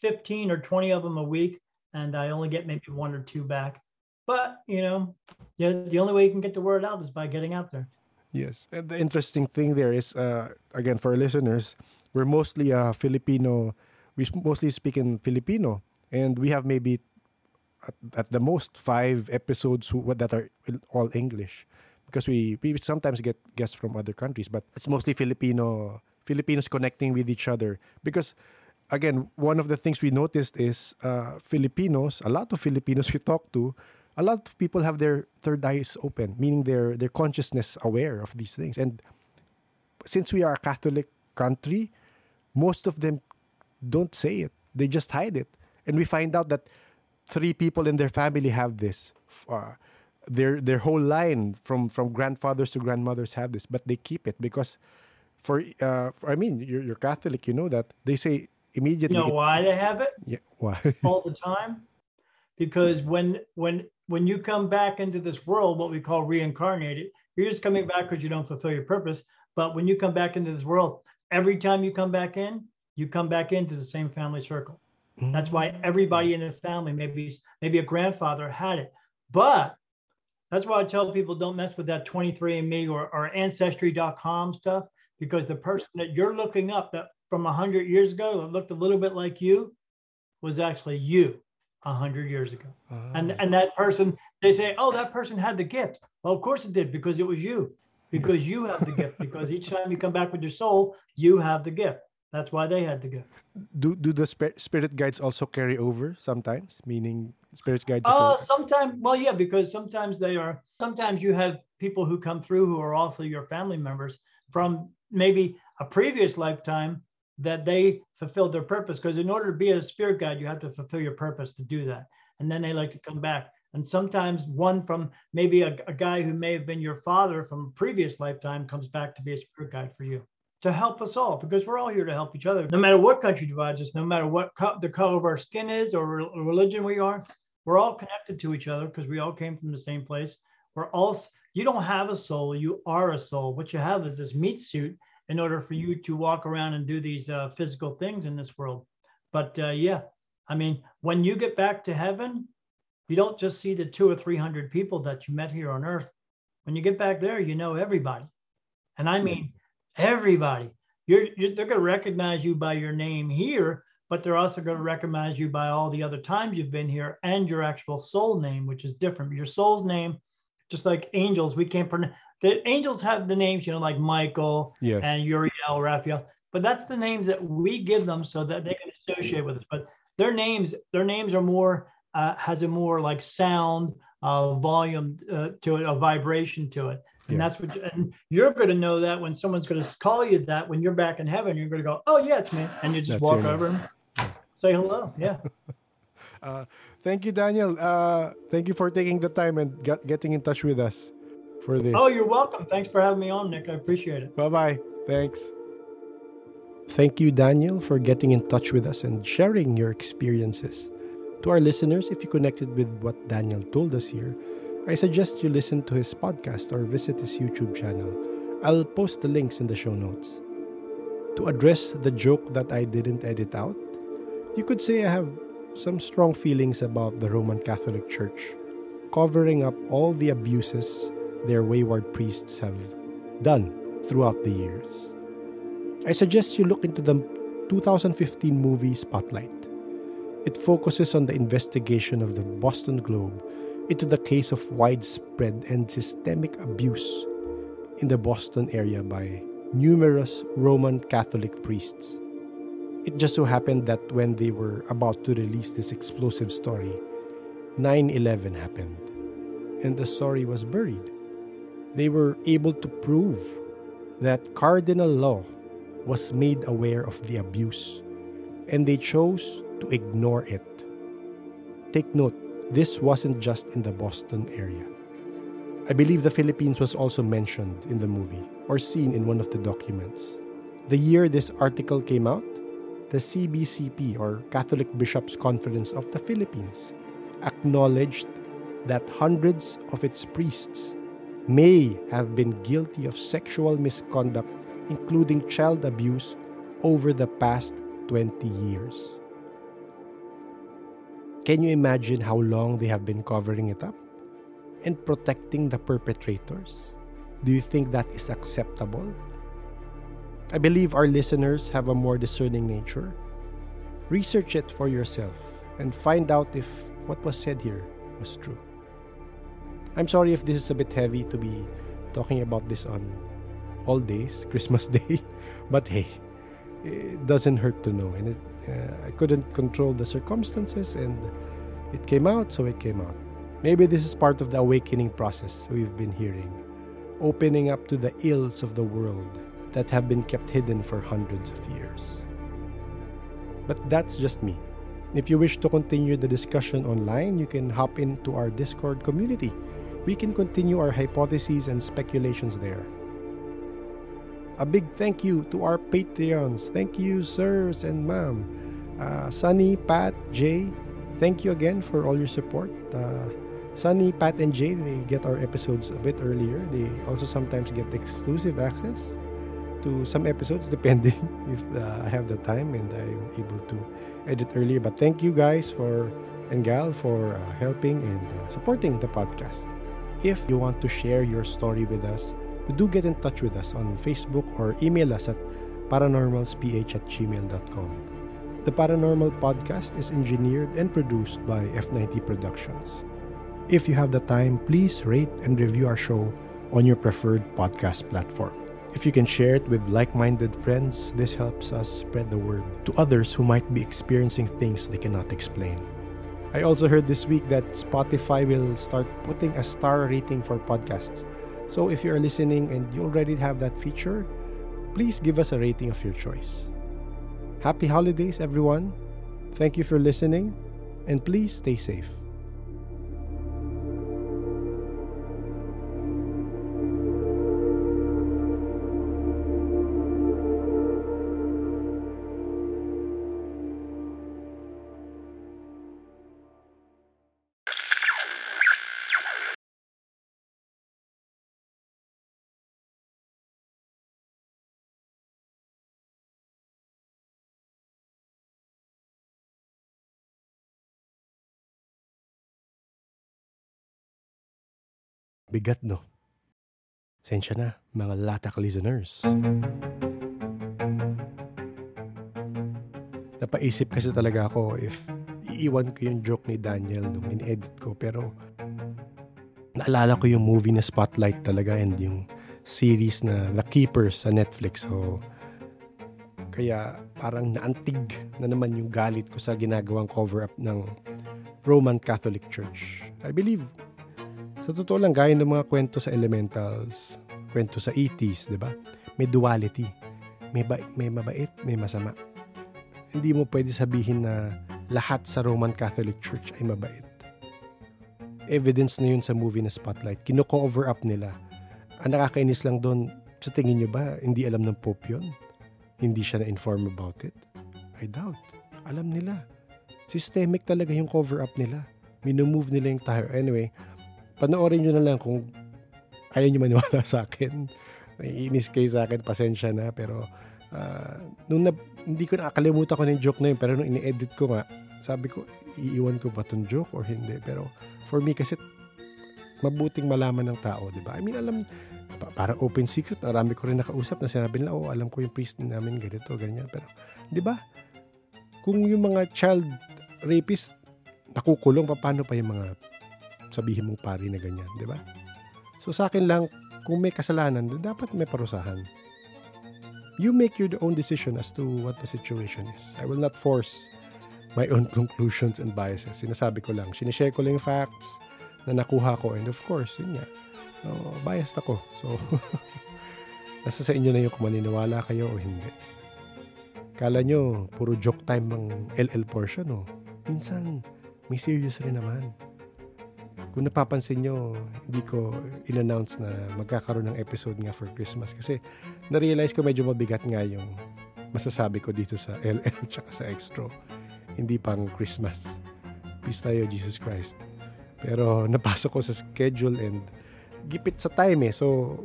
15 or 20 of them a week. And I only get maybe one or two back. But, you know, the, the only way you can get the word out is by getting out there. Yes. And the interesting thing there is, uh, again, for our listeners, we're mostly a Filipino, we mostly speak in Filipino. And we have maybe at, at the most five episodes who, that are all English because we, we sometimes get guests from other countries, but it's mostly Filipino Filipinos connecting with each other because again, one of the things we noticed is uh, Filipinos, a lot of Filipinos we talk to, a lot of people have their third eyes open, meaning their their consciousness aware of these things. And since we are a Catholic country, most of them don't say it; they just hide it. And we find out that three people in their family have this. Uh, their their whole line from from grandfathers to grandmothers have this, but they keep it because for uh, for, I mean you're, you're Catholic, you know that they say immediately. You know why they have it? Yeah, why? all the time, because when when when you come back into this world, what we call reincarnated, you're just coming back because you don't fulfill your purpose. But when you come back into this world, every time you come back in, you come back into the same family circle. Mm-hmm. That's why everybody in the family, maybe maybe a grandfather had it, but that's why I tell people don't mess with that 23andMe or, or Ancestry.com stuff because the person that you're looking up that from 100 years ago that looked a little bit like you was actually you 100 years ago. Uh, and, and that person, they say, oh, that person had the gift. Well, of course it did because it was you, because you have the gift, because each time you come back with your soul, you have the gift. That's why they had to gift. Do do the spirit guides also carry over sometimes? Meaning spirit guides? Uh, sometimes, well, yeah, because sometimes they are. Sometimes you have people who come through who are also your family members from maybe a previous lifetime that they fulfilled their purpose. Because in order to be a spirit guide, you have to fulfill your purpose to do that, and then they like to come back. And sometimes one from maybe a, a guy who may have been your father from a previous lifetime comes back to be a spirit guide for you to help us all because we're all here to help each other. No matter what country divides us, no matter what co- the color of our skin is or re- religion we are, we're all connected to each other because we all came from the same place. We're all, you don't have a soul, you are a soul. What you have is this meat suit in order for you to walk around and do these uh, physical things in this world. But uh, yeah, I mean, when you get back to heaven, you don't just see the two or 300 people that you met here on earth. When you get back there, you know everybody. And I mean, everybody. You're, you're they're going to recognize you by your name here, but they're also going to recognize you by all the other times you've been here and your actual soul name, which is different. Your soul's name, just like angels, we can't pronounce. The angels have the names, you know, like Michael yes. and Uriel, Raphael, but that's the names that we give them so that they can associate with us. But their names, their names are more uh, has a more like sound, uh, volume uh, to it, a vibration to it. And yeah. that's what, and you're going to know that when someone's going to call you that when you're back in heaven, you're going to go, oh, yeah, it's me. And you just that's walk over and say hello. Yeah. uh, thank you, Daniel. Uh, thank you for taking the time and get, getting in touch with us for this. Oh, you're welcome. Thanks for having me on, Nick. I appreciate it. Bye bye. Thanks. Thank you, Daniel, for getting in touch with us and sharing your experiences. To our listeners, if you connected with what Daniel told us here, I suggest you listen to his podcast or visit his YouTube channel. I'll post the links in the show notes. To address the joke that I didn't edit out, you could say I have some strong feelings about the Roman Catholic Church, covering up all the abuses their wayward priests have done throughout the years. I suggest you look into the 2015 movie Spotlight. It focuses on the investigation of the Boston Globe into the case of widespread and systemic abuse in the Boston area by numerous Roman Catholic priests. It just so happened that when they were about to release this explosive story, 9 11 happened, and the story was buried. They were able to prove that Cardinal Law was made aware of the abuse, and they chose to ignore it. Take note, this wasn't just in the Boston area. I believe the Philippines was also mentioned in the movie or seen in one of the documents. The year this article came out, the CBCP or Catholic Bishops' Conference of the Philippines acknowledged that hundreds of its priests may have been guilty of sexual misconduct, including child abuse, over the past 20 years. Can you imagine how long they have been covering it up and protecting the perpetrators? Do you think that is acceptable? I believe our listeners have a more discerning nature. Research it for yourself and find out if what was said here was true. I'm sorry if this is a bit heavy to be talking about this on all days, Christmas Day, but hey, it doesn't hurt to know. And it, uh, I couldn't control the circumstances, and it came out, so it came out. Maybe this is part of the awakening process we've been hearing, opening up to the ills of the world that have been kept hidden for hundreds of years. But that's just me. If you wish to continue the discussion online, you can hop into our Discord community. We can continue our hypotheses and speculations there. A big thank you to our Patreons. Thank you, sirs and ma'am. Uh, Sunny, Pat, Jay, thank you again for all your support. Uh, Sunny, Pat, and Jay, they get our episodes a bit earlier. They also sometimes get exclusive access to some episodes, depending if uh, I have the time and I'm able to edit earlier. But thank you guys for and gal for uh, helping and uh, supporting the podcast. If you want to share your story with us, do get in touch with us on Facebook or email us at paranormalsph at gmail.com. The Paranormal Podcast is engineered and produced by F90 Productions. If you have the time, please rate and review our show on your preferred podcast platform. If you can share it with like minded friends, this helps us spread the word to others who might be experiencing things they cannot explain. I also heard this week that Spotify will start putting a star rating for podcasts. So if you are listening and you already have that feature, please give us a rating of your choice. Happy holidays, everyone. Thank you for listening, and please stay safe. Bigat no? Sensya na, mga latak listeners. Napaisip kasi talaga ako if iiwan ko yung joke ni Daniel nung in-edit ko pero naalala ko yung movie na Spotlight talaga and yung series na The Keepers sa Netflix. So, kaya parang naantig na naman yung galit ko sa ginagawang cover-up ng Roman Catholic Church. I believe sa totoo lang, gaya ng mga kwento sa elementals, kwento sa ETs, di ba? May duality. May, ba- may mabait, may masama. Hindi mo pwede sabihin na lahat sa Roman Catholic Church ay mabait. Evidence na yun sa movie na Spotlight. Kino-cover up nila. Ang nakakainis lang doon, sa tingin nyo ba, hindi alam ng Pope yun? Hindi siya na-inform about it? I doubt. Alam nila. Systemic talaga yung cover up nila. Minumove nila yung tayo. Anyway, panoorin nyo na lang kung ayaw nyo maniwala sa akin. Naiinis kayo sa akin, pasensya na. Pero, uh, nung na, hindi ko nakakalimutan ko ng joke na yun, pero nung ini-edit ko nga, sabi ko, iiwan ko ba tong joke or hindi? Pero, for me kasi, mabuting malaman ng tao, di ba? I mean, alam, para open secret, marami ko rin nakausap na sinabi nila, oh, alam ko yung priest namin, ganito, ganyan. Pero, di ba? Kung yung mga child rapist, nakukulong, paano pa yung mga sabihin mong pari na ganyan, di ba? So sa akin lang, kung may kasalanan, dapat may parusahan. You make your own decision as to what the situation is. I will not force my own conclusions and biases. Sinasabi ko lang, sinishare ko lang yung facts na nakuha ko and of course, yun nga, oh, biased ako. So, nasa sa inyo na yung kung maniniwala kayo o hindi. Kala nyo, puro joke time ang LL portion, no? Minsan, may serious rin naman. Kung napapansin nyo, hindi ko in-announce na magkakaroon ng episode nga for Christmas kasi na-realize ko medyo mabigat nga yung masasabi ko dito sa LL tsaka sa Extra. Hindi pang Christmas. Peace tayo, Jesus Christ. Pero napasok ko sa schedule and gipit sa time eh. So,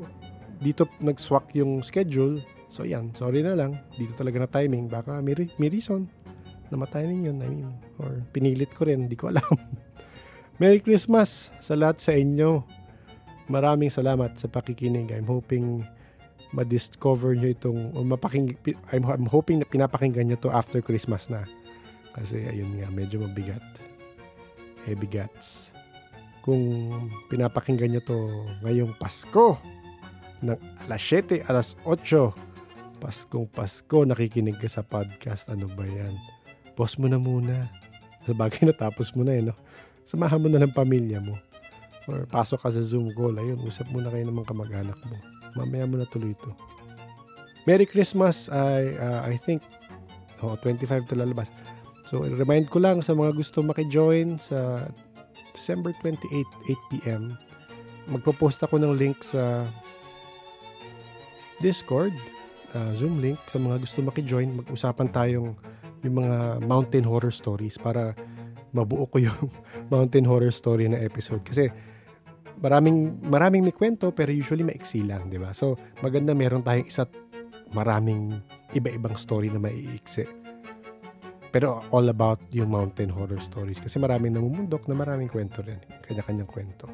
dito nag-swak yung schedule. So, yan. Sorry na lang. Dito talaga na timing. Baka may, may reason na matiming yun. I mean, or pinilit ko rin. Hindi ko alam. Merry Christmas sa lahat sa inyo. Maraming salamat sa pakikinig. I'm hoping ma-discover nyo itong, mapaking, I'm, I'm hoping na pinapakinggan nyo to after Christmas na. Kasi ayun nga, medyo mabigat. Heavy guts. Kung pinapakinggan nyo to ngayong Pasko, ng alas 7, alas 8, Paskong Pasko, nakikinig ka sa podcast, ano ba yan? Pause mo na muna. Sa bagay natapos mo na eh, no? Samahan mo na ng pamilya mo. Or pasok ka sa Zoom call, ayun, usap muna kayo ng mga kamag-anak mo. Mamaya mo na tuloy ito. Merry Christmas, I, uh, I think, oh, 25 to lalabas. So, remind ko lang sa mga gusto maki-join sa December 28, 8pm. Magpo-post ako ng link sa Discord, uh, Zoom link, sa mga gusto maki-join. Mag-usapan tayong yung mga mountain horror stories para mabuo ko yung mountain horror story na episode kasi maraming maraming may kwento pero usually maiksi lang, 'di ba? So, maganda meron tayong isa't maraming iba-ibang story na maiiksi. Pero all about yung mountain horror stories kasi maraming namumundok na maraming kwento rin, kanya-kanyang kwento.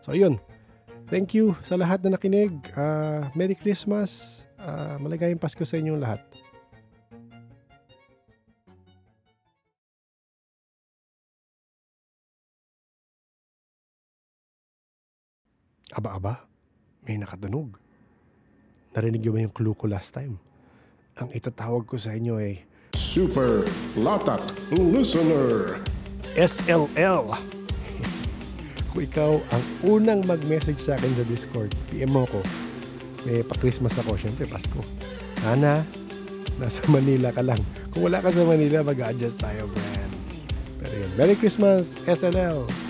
So, ayun. Thank you sa lahat na nakinig. Uh, Merry Christmas. Uh, maligayang Pasko sa inyong lahat. Aba-aba, may nakatunog. Narinig niyo ba yung clue ko last time? Ang itatawag ko sa inyo ay Super Latak Listener. SLL. Kung ikaw ang unang mag-message sa akin sa Discord, PM mo ko. May pa-Christmas ako, syempre Pasko. Sana, nasa Manila ka lang. Kung wala ka sa Manila, mag-adjust tayo, man. Pero yun, Merry Christmas, SLL!